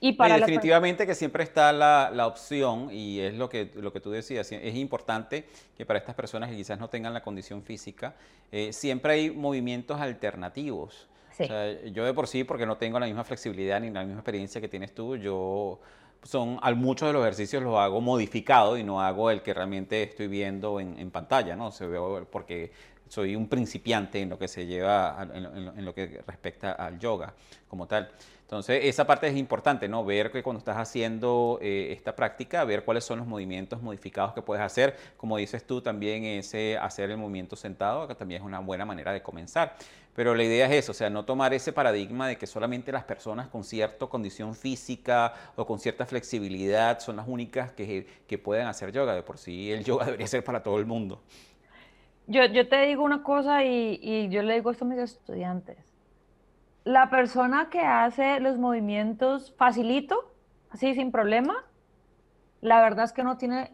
Y para definitivamente que siempre está la, la, opción, y es lo que, lo que tú decías, es importante que para estas personas que quizás no tengan la condición física, eh, siempre hay movimientos alternativos. O sea, yo de por sí, porque no tengo la misma flexibilidad ni la misma experiencia que tienes tú, yo son, al muchos de los ejercicios los hago modificado y no hago el que realmente estoy viendo en, en pantalla, ¿no? Se veo porque soy un principiante en lo que se lleva, en lo, que respecta al yoga como tal. Entonces, esa parte es importante, ¿no? Ver que cuando estás haciendo eh, esta práctica, ver cuáles son los movimientos modificados que puedes hacer. Como dices tú, también ese hacer el movimiento sentado, que también es una buena manera de comenzar. Pero la idea es eso, o sea, no tomar ese paradigma de que solamente las personas con cierta condición física o con cierta flexibilidad son las únicas que, que pueden hacer yoga. De por sí, el yoga debería ser para todo el mundo. Yo, yo te digo una cosa y, y yo le digo esto a mis estudiantes. La persona que hace los movimientos facilito, así sin problema, la verdad es que no tiene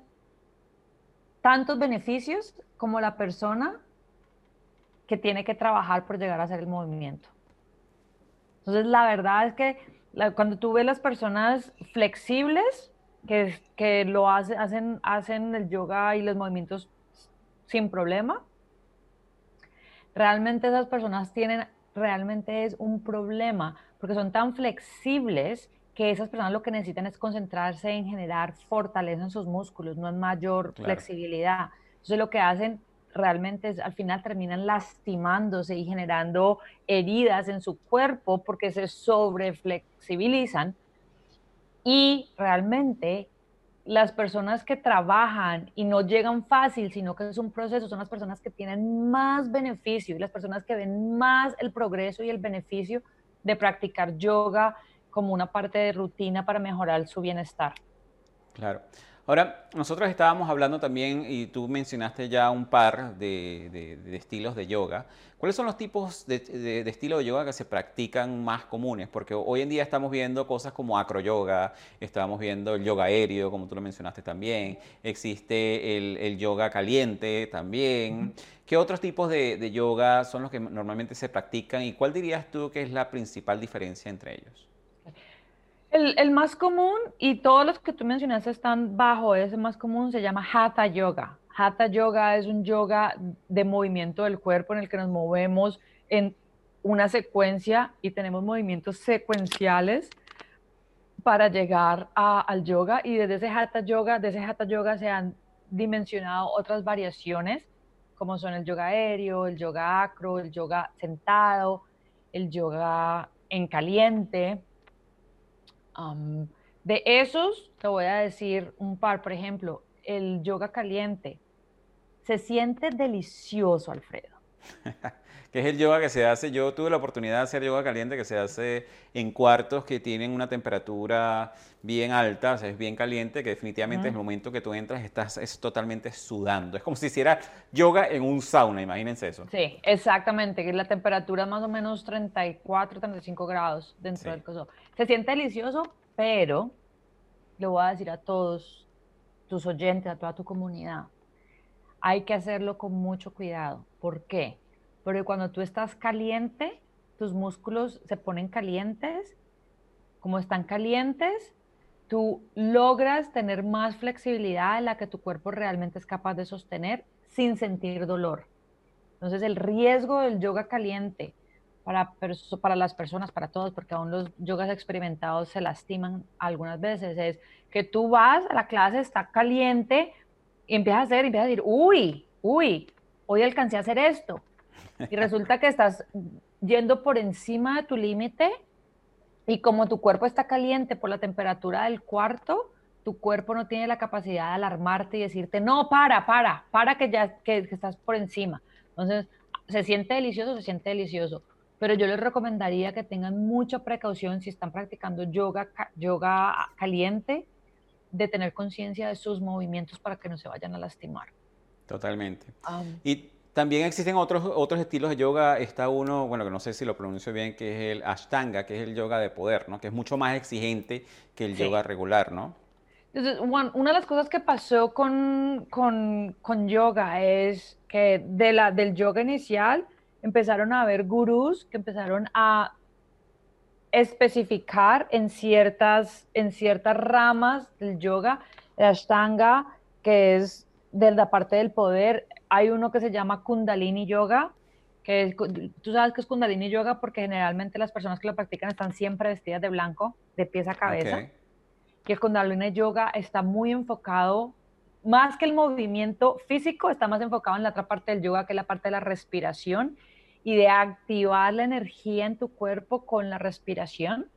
tantos beneficios como la persona que tiene que trabajar por llegar a hacer el movimiento. Entonces, la verdad es que cuando tú ves las personas flexibles que, que lo hacen, hacen el yoga y los movimientos sin problema. Realmente esas personas tienen, realmente es un problema, porque son tan flexibles que esas personas lo que necesitan es concentrarse en generar fortaleza en sus músculos, no en mayor flexibilidad. Entonces lo que hacen realmente es al final terminan lastimándose y generando heridas en su cuerpo porque se sobreflexibilizan y realmente las personas que trabajan y no llegan fácil, sino que es un proceso, son las personas que tienen más beneficio y las personas que ven más el progreso y el beneficio de practicar yoga como una parte de rutina para mejorar su bienestar. Claro. Ahora, nosotros estábamos hablando también, y tú mencionaste ya un par de, estilos de yoga. ¿Cuáles son los tipos de, de, estilo de yoga que se practican más comunes? Porque hoy en día estamos viendo cosas como acroyoga, estamos viendo el yoga aéreo, como tú lo mencionaste también, existe el, el yoga caliente también. ¿Qué otros tipos de yoga son los que normalmente se practican y cuál dirías tú que es la principal diferencia entre ellos? El, más común, y todos los que tú mencionaste están bajo ese más común, se llama Hatha Yoga. Hatha Yoga es un yoga de movimiento del cuerpo en el que nos movemos en una secuencia y tenemos movimientos secuenciales para llegar al yoga y desde ese Hatha Yoga, de ese Hatha Yoga se han dimensionado otras variaciones como son el yoga aéreo, el yoga acro, el yoga sentado, el yoga en caliente, de esos, te voy a decir un par, por ejemplo, el yoga caliente. Se siente delicioso, Alfredo. que es el yoga que se hace, yo tuve la oportunidad de hacer yoga caliente que se hace en cuartos que tienen una temperatura bien alta, o sea, es bien caliente, que definitivamente en el momento que tú entras estás es totalmente sudando. Es como si hiciera yoga en un sauna, imagínense eso. Sí, exactamente, que la temperatura más o menos 34, 35 grados dentro del coso. Se siente delicioso, pero le voy a decir a todos tus oyentes, a toda tu comunidad, hay que hacerlo con mucho cuidado. ¿Por qué? Porque cuando tú estás caliente, tus músculos se ponen calientes. Como están calientes, tú logras tener más flexibilidad en la que tu cuerpo realmente es capaz de sostener sin sentir dolor. Entonces el riesgo del yoga caliente para, para las personas, para todos, porque aún los yogas experimentados se lastiman algunas veces, es que tú vas a la clase, está caliente, y empiezas a hacer, y empiezas a decir, uy, uy, hoy alcancé a hacer esto. Y resulta que estás yendo por encima de tu límite y como tu cuerpo está caliente por la temperatura del cuarto, tu cuerpo no tiene la capacidad de alarmarte y decirte, no, para, para, para que ya que, estás por encima. Entonces, se siente delicioso, se siente delicioso. Pero yo les recomendaría que tengan mucha precaución si están practicando yoga, yoga caliente, de tener conciencia de sus movimientos para que no se vayan a lastimar. Totalmente. y también existen otros, otros estilos de yoga. Está uno, bueno, que no sé si lo pronuncio bien, que es el Ashtanga, que es el yoga de poder, ¿no? Que es mucho más exigente que el yoga regular, ¿no? Entonces, una de las cosas que pasó con, con, con yoga es que de la, del yoga inicial empezaron a haber gurús que empezaron a especificar en ciertas, en ciertas ramas del yoga, el Ashtanga, que es de la parte del poder, hay uno que se llama Kundalini Yoga, que tú sabes que es Kundalini Yoga porque generalmente las personas que lo practican están siempre vestidas de blanco, de pies a cabeza. Que el Kundalini Yoga está muy enfocado, más que el movimiento físico, está más enfocado en la otra parte del yoga, que es la parte de la respiración y de activar la energía en tu cuerpo con la respiración.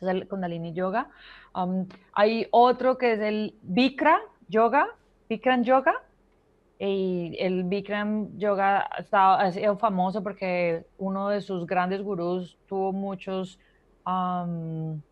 Es el Kundalini Yoga. Um, hay otro que es el Bikra Yoga, Bikram Yoga. Y el Bikram Yoga ha sido famoso porque uno de sus grandes gurús tuvo muchos um,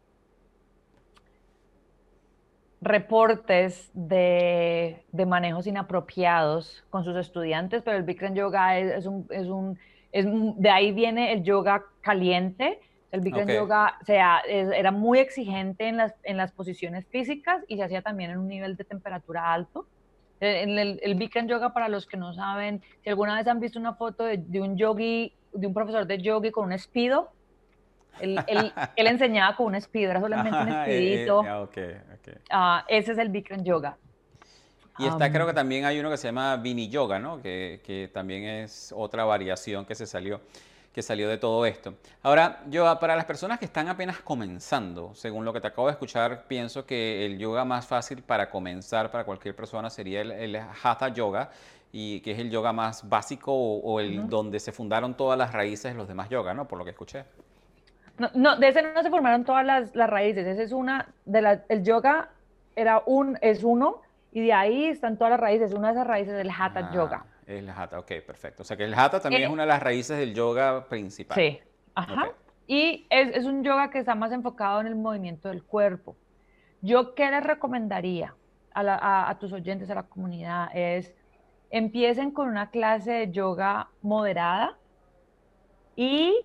reportes de, manejos inapropiados con sus estudiantes, pero el Bikram Yoga es, un, es, un, es de ahí viene el yoga caliente. El Bikram Yoga sea, era muy exigente en las, en las posiciones físicas y se hacía también en un nivel de temperatura alto. Eh, en el, el Bikram Yoga, para los que no saben, si alguna vez han visto una foto de, un yogi, de un profesor de yogi con un espido, él, él, él enseñaba con un espido, era solamente un espidito. Eh, eh, ah, ese es el Bikram Yoga. Y está, creo que también hay uno que se llama Vini Yoga, ¿no? Que, que también es otra variación que se salió que salió de todo esto. Ahora, yo para las personas que están apenas comenzando, según lo que te acabo de escuchar, pienso que el yoga más fácil para comenzar para cualquier persona sería el, Hatha Yoga, y que es el yoga más básico o, el donde se fundaron todas las raíces de los demás yoga, ¿no? Por lo que escuché. No, no de ese no se formaron todas las, las raíces, ese es una, de la, el yoga era un, es uno, y de ahí están todas las raíces, una de esas raíces del Hatha ah. Yoga. El hatha, ok, perfecto. O sea que el hatha también es una de las raíces del yoga principal. Sí, ajá. Y es, es, un yoga que está más enfocado en el movimiento del cuerpo. Yo, ¿qué les recomendaría a, a, tus oyentes, a la comunidad? Es, empiecen con una clase de yoga moderada y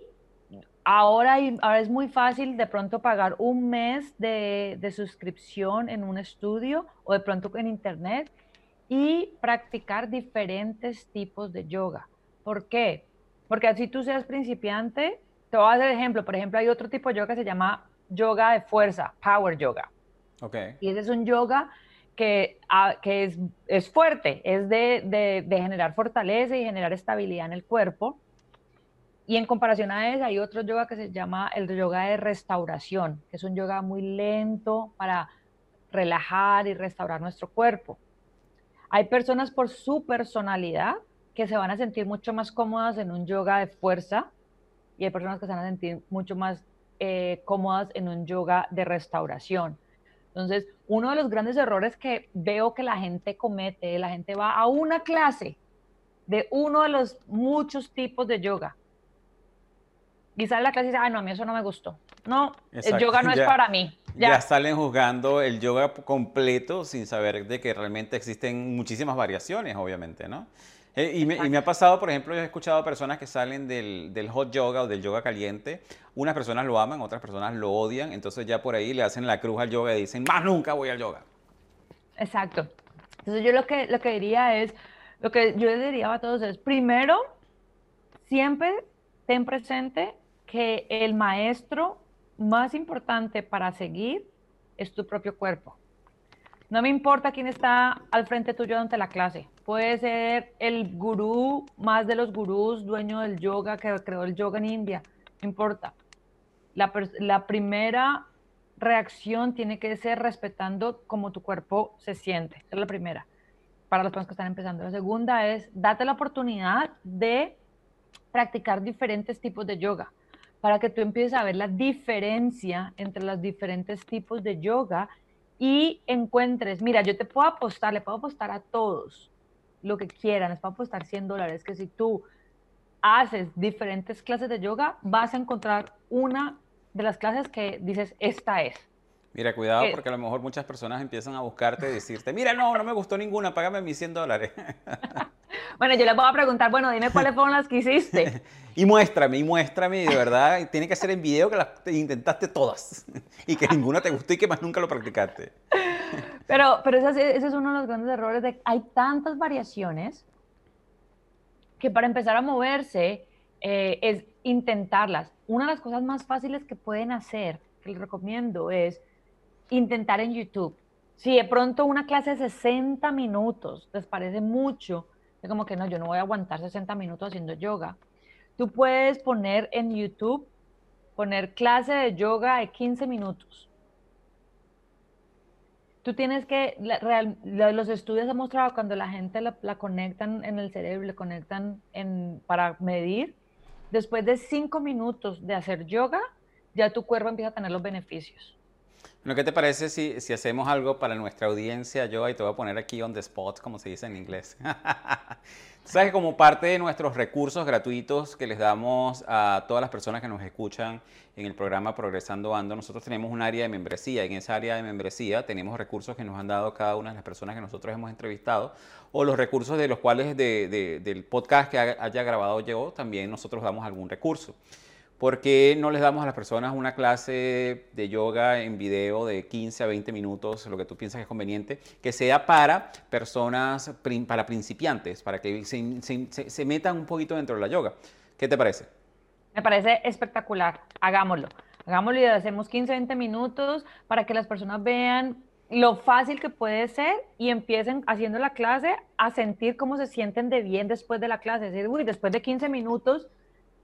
ahora, ahora es muy fácil de pronto pagar un mes de, de suscripción en un estudio o de pronto en internet y practicar diferentes tipos de yoga. ¿Por qué? Porque así tú seas principiante, te voy a dar ejemplo. Por ejemplo, hay otro tipo de yoga que se llama yoga de fuerza, power yoga. Okay. Y ese es un yoga que, ah, que es, es, fuerte, es de, de, de, generar fortaleza y generar estabilidad en el cuerpo. Y en comparación a ese, hay otro yoga que se llama el yoga de restauración, que es un yoga muy lento para relajar y restaurar nuestro cuerpo. Hay personas por su personalidad que se van a sentir mucho más cómodas en un yoga de fuerza y hay personas que se van a sentir mucho más eh, cómodas en un yoga de restauración. Entonces, uno de los grandes errores que veo que la gente comete, la gente va a una clase de uno de los muchos tipos de yoga sale la clase dice, ay, no, a mí eso no me gustó. No, el yoga no es para mí. Ya. salen juzgando el yoga completo sin saber de que realmente existen muchísimas variaciones, obviamente, ¿no? Eh, y, me, ha pasado, por ejemplo, yo he escuchado personas que salen del, del, hot yoga o del yoga caliente. Unas personas lo aman, otras personas lo odian. Entonces ya por ahí le hacen la cruz al yoga y dicen, más nunca voy al yoga. Exacto. Entonces yo lo que, lo que diría es, lo que yo les diría a todos es, primero, siempre ten presente que el maestro más importante para seguir es tu propio cuerpo. No me importa quién está al frente tuyo durante la clase. Puede ser el gurú más de los gurús, dueño del yoga, que creó el yoga en India. No importa. La, primera reacción tiene que ser respetando cómo tu cuerpo se siente. Esa es la primera, para personas que están empezando. La segunda es, date la oportunidad de practicar diferentes tipos de yoga, para que tú empieces a ver la diferencia entre los diferentes tipos de yoga y encuentres, mira, yo te puedo apostar, le puedo apostar a todos lo que quieran, les puedo apostar 100 dólares, que si tú haces diferentes clases de yoga, vas a encontrar una de las clases que dices, esta es. Mira, cuidado porque a lo mejor muchas personas empiezan a buscarte y decirte, mira, no, no me gustó ninguna, págame mis 100 dólares. bueno, yo les voy a preguntar, bueno, dime cuáles fueron las que hiciste. y muéstrame, y muéstrame, de verdad, tiene que ser en video que las intentaste todas y que ninguna te gustó y que más nunca lo practicaste. pero pero ese, es uno de los grandes errores de hay tantas variaciones que para empezar a moverse eh, es intentarlas. Una de las cosas más fáciles que pueden hacer, que les recomiendo, es intentar en YouTube. Si de pronto una clase de 60 minutos les parece mucho, es como que no, yo no voy a aguantar 60 minutos haciendo yoga. Tú puedes poner en YouTube, poner clase de yoga de 15 minutos. Tú tienes que, los estudios han mostrado cuando la gente la, conectan en el cerebro, le conectan en, para medir, después de 5 minutos de hacer yoga, ya tu cuerpo empieza a tener los beneficios. ¿Qué te parece si, hacemos algo para nuestra audiencia, yo, y te voy a poner aquí on the spot, como se dice en inglés? Sabes como parte de nuestros recursos gratuitos que les damos a todas las personas que nos escuchan en el programa Progresando Ando, nosotros tenemos un área de membresía. En esa área de membresía tenemos recursos que nos han dado cada una de las personas que nosotros hemos entrevistado o los recursos de los cuales del podcast que haya grabado yo, también nosotros damos algún recurso. ¿Por qué no les damos a las personas una clase de yoga en video de 15 a 20 minutos, lo que tú piensas que es conveniente, que sea para personas, para principiantes, para que se, metan un poquito dentro de la yoga? ¿Qué te parece? Me parece espectacular. Hagámoslo. Hagámoslo y hacemos 15, 20 minutos para que las personas vean lo fácil que puede ser y empiecen haciendo la clase a sentir cómo se sienten de bien después de la clase. Es decir, uy, después de 15 minutos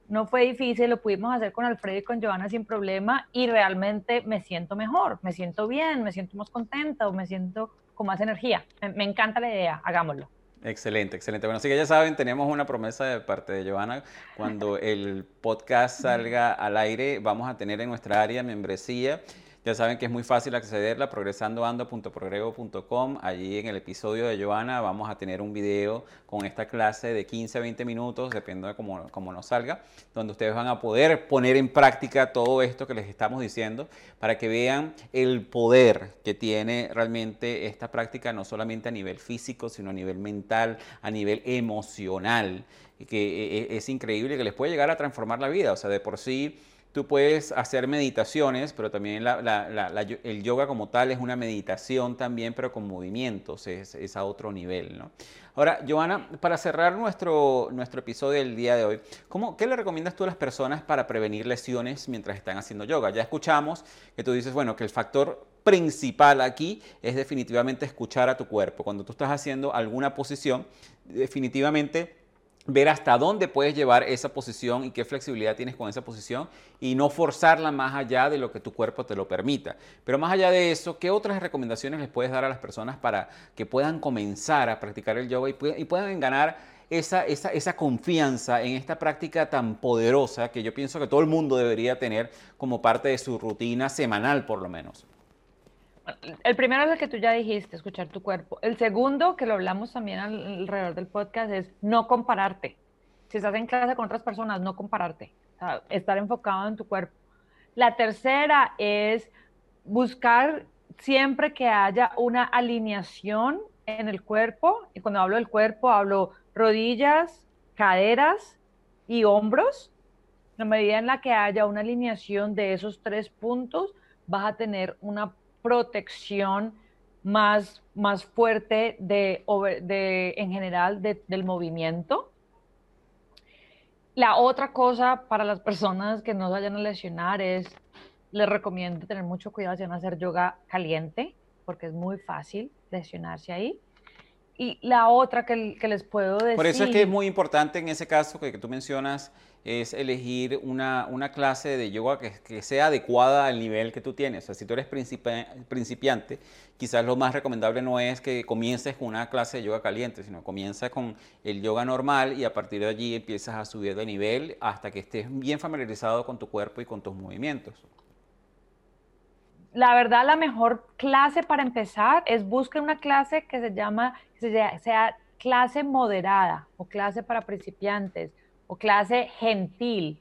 no fue difícil, lo pudimos hacer con Alfredo y con Joana sin problema y realmente me siento mejor, me siento bien, me siento más contenta, me siento con más energía. Me, encanta la idea, hagámoslo. Excelente, excelente. Bueno, así que ya saben, tenemos una promesa de parte de Joana. Cuando el podcast salga al aire, vamos a tener en nuestra área membresía ya saben que es muy fácil accederla, progresandoando.progrego.com. Allí en el episodio de Joana vamos a tener un video con esta clase de 15 a 20 minutos, depende de cómo, cómo nos salga, donde ustedes van a poder poner en práctica todo esto que les estamos diciendo para que vean el poder que tiene realmente esta práctica, no solamente a nivel físico, sino a nivel mental, a nivel emocional, que eh, es increíble que les puede llegar a transformar la vida. O sea, de por sí Tú puedes hacer meditaciones, pero también el yoga como tal es una meditación también, pero con movimientos, es, a otro nivel. ¿no? Ahora, Joana, para cerrar nuestro, nuestro episodio del día de hoy, ¿cómo, ¿qué le recomiendas tú a las personas para prevenir lesiones mientras están haciendo yoga? Ya escuchamos que tú dices, bueno, que el factor principal aquí es definitivamente escuchar a tu cuerpo. Cuando tú estás haciendo alguna posición, definitivamente ver hasta dónde puedes llevar esa posición y qué flexibilidad tienes con esa posición y no forzarla más allá de lo que tu cuerpo te lo permita. Pero más allá de eso, ¿qué otras recomendaciones les puedes dar a las personas para que puedan comenzar a practicar el yoga y, puedan ganar esa, esa, confianza en esta práctica tan poderosa que yo pienso que todo el mundo debería tener como parte de su rutina semanal por lo menos? El primero es el que tú ya dijiste, escuchar tu cuerpo. El segundo, que lo hablamos también alrededor del podcast, es no compararte. Si estás en clase con otras personas, no compararte. estar enfocado en tu cuerpo. La tercera es buscar siempre que haya una alineación en el cuerpo. Y cuando hablo del cuerpo, hablo rodillas, caderas y hombros. En la medida en la que haya una alineación de esos tres puntos, vas a tener una protección más, más fuerte de, en general del movimiento. La otra cosa para las personas que no se vayan a lesionar es, les recomiendo tener mucho cuidado si van a hacer yoga caliente, porque es muy fácil lesionarse ahí. Y la otra que, que, les puedo decir... Por eso es que es muy importante en ese caso que, que tú mencionas, es elegir una, una clase de yoga que, que, sea adecuada al nivel que tú tienes. O sea, si tú eres principiante, quizás lo más recomendable no es que comiences con una clase de yoga caliente, sino comienza con el yoga normal y a partir de allí empiezas a subir de nivel hasta que estés bien familiarizado con tu cuerpo y con tus movimientos la verdad, la mejor clase para empezar es buscar una clase que se llama, que sea, clase moderada o clase para principiantes o clase gentil,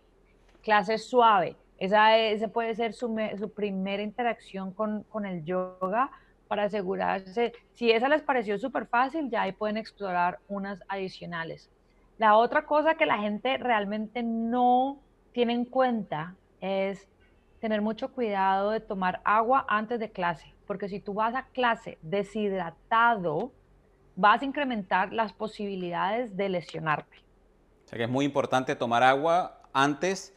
clase suave. Esa, esa puede ser su, su primera interacción con, con, el yoga para asegurarse. Si esa les pareció súper fácil, ya ahí pueden explorar unas adicionales. La otra cosa que la gente realmente no tiene en cuenta es tener mucho cuidado de tomar agua antes de clase, porque si tú vas a clase deshidratado, vas a incrementar las posibilidades de lesionarte. O sea que es muy importante tomar agua antes,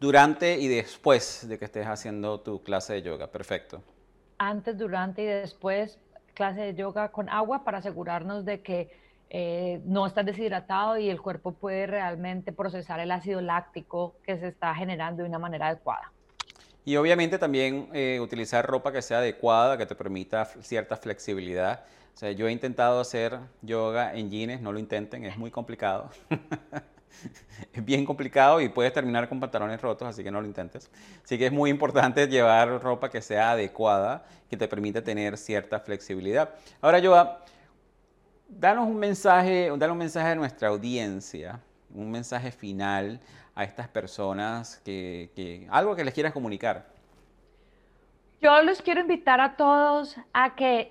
durante y después de que estés haciendo tu clase de yoga. Perfecto. Antes, durante y después clase de yoga con agua para asegurarnos de que eh, no estás deshidratado y el cuerpo puede realmente procesar el ácido láctico que se está generando de una manera adecuada. Y obviamente también eh, utilizar ropa que sea adecuada, que te permita cierta flexibilidad. O sea, yo he intentado hacer yoga en jeans, no lo intenten, es muy complicado. es bien complicado y puedes terminar con pantalones rotos, así que no lo intentes. Así que es muy importante llevar ropa que sea adecuada, que te permita tener cierta flexibilidad. Ahora, Yoga, danos un mensaje, danos un mensaje a nuestra audiencia, un mensaje final a estas personas, que, algo que les quieras comunicar. Yo les quiero invitar a todos a que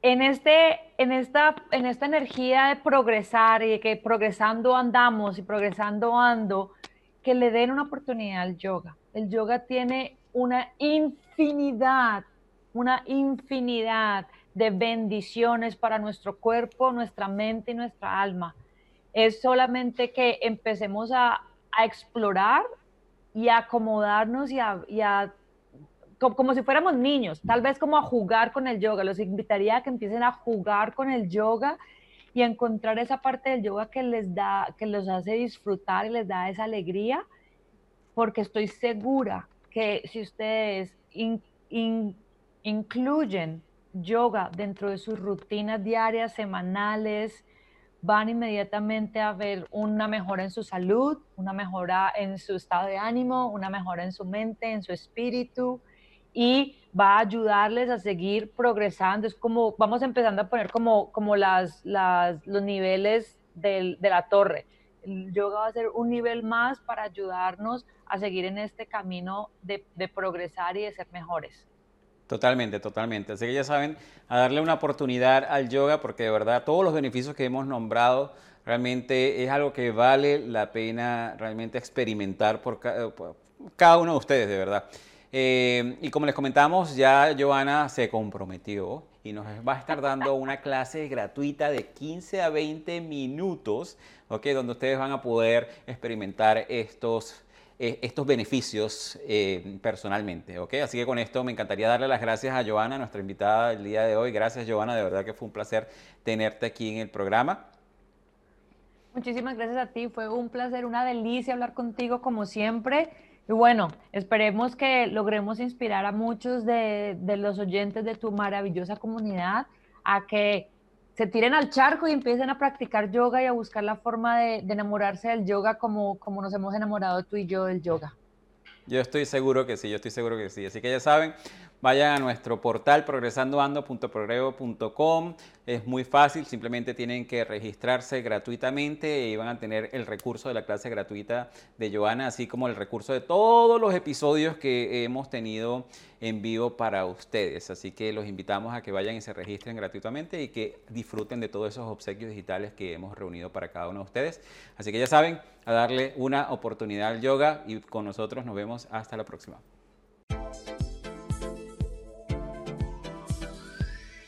en, este, en, esta, en esta energía de progresar y que progresando andamos y progresando ando, que le den una oportunidad al yoga. El yoga tiene una infinidad, una infinidad de bendiciones para nuestro cuerpo, nuestra mente y nuestra alma. Es solamente que empecemos a, a explorar y a acomodarnos y a, como, si fuéramos niños, tal vez como a jugar con el yoga. Los invitaría a que empiecen a jugar con el yoga y a encontrar esa parte del yoga que les da, que los hace disfrutar y les da esa alegría, porque estoy segura que si ustedes incluyen yoga dentro de sus rutinas diarias, semanales, van inmediatamente a ver una mejora en su salud, una mejora en su estado de ánimo, una mejora en su mente, en su espíritu y va a ayudarles a seguir progresando. Es como, vamos empezando a poner como, como las, los niveles de la torre. El yoga va a ser un nivel más para ayudarnos a seguir en este camino de, de progresar y de ser mejores. Totalmente, totalmente. Así que ya saben, a darle una oportunidad al yoga porque de verdad todos los beneficios que hemos nombrado realmente es algo que vale la pena realmente experimentar por, cada uno de ustedes, de verdad. Eh, y como les comentamos, ya Joana se comprometió y nos va a estar dando una clase gratuita de 15 a 20 minutos, ¿ok? Donde ustedes van a poder experimentar estos eh, estos beneficios eh, personalmente. ¿ok? Así que con esto me encantaría darle las gracias a Joana, nuestra invitada el día de hoy. Gracias Joana, de verdad que fue un placer tenerte aquí en el programa. Muchísimas gracias a ti, fue un placer, una delicia hablar contigo como siempre. Y bueno, esperemos que logremos inspirar a muchos de los oyentes de tu maravillosa comunidad a que se tiren al charco y empiecen a practicar yoga y a buscar la forma de, enamorarse del yoga como, como nos hemos enamorado tú y yo del yoga. Yo estoy seguro que sí, yo estoy seguro que sí. Así que ya saben, vayan a nuestro portal progresandoando.progrevo.com. Es muy fácil, simplemente tienen que registrarse gratuitamente y van a tener el recurso de la clase gratuita de Joana, así como el recurso de todos los episodios que hemos tenido en vivo para ustedes. Así que los invitamos a que vayan y se registren gratuitamente y que disfruten de todos esos obsequios digitales que hemos reunido para cada uno de ustedes. Así que ya saben, a darle una oportunidad al yoga y con nosotros nos vemos hasta la próxima.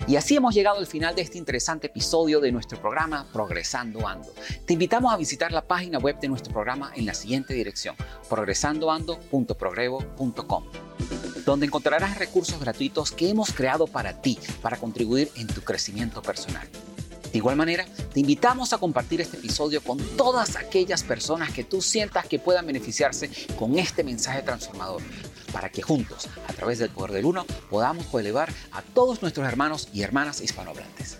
Y así hemos llegado al final de este interesante episodio de nuestro programa Progresando Ando. Te invitamos a visitar la página web de nuestro programa en la siguiente dirección, progresandoando.progrevo.com. donde encontrarás recursos gratuitos que hemos creado para ti, para contribuir en tu crecimiento personal. De igual manera, te invitamos a compartir este episodio con todas aquellas personas que tú sientas que puedan beneficiarse con este mensaje transformador, para que juntos, a través del poder del uno, podamos elevar a todos nuestros hermanos y hermanas hispanohablantes.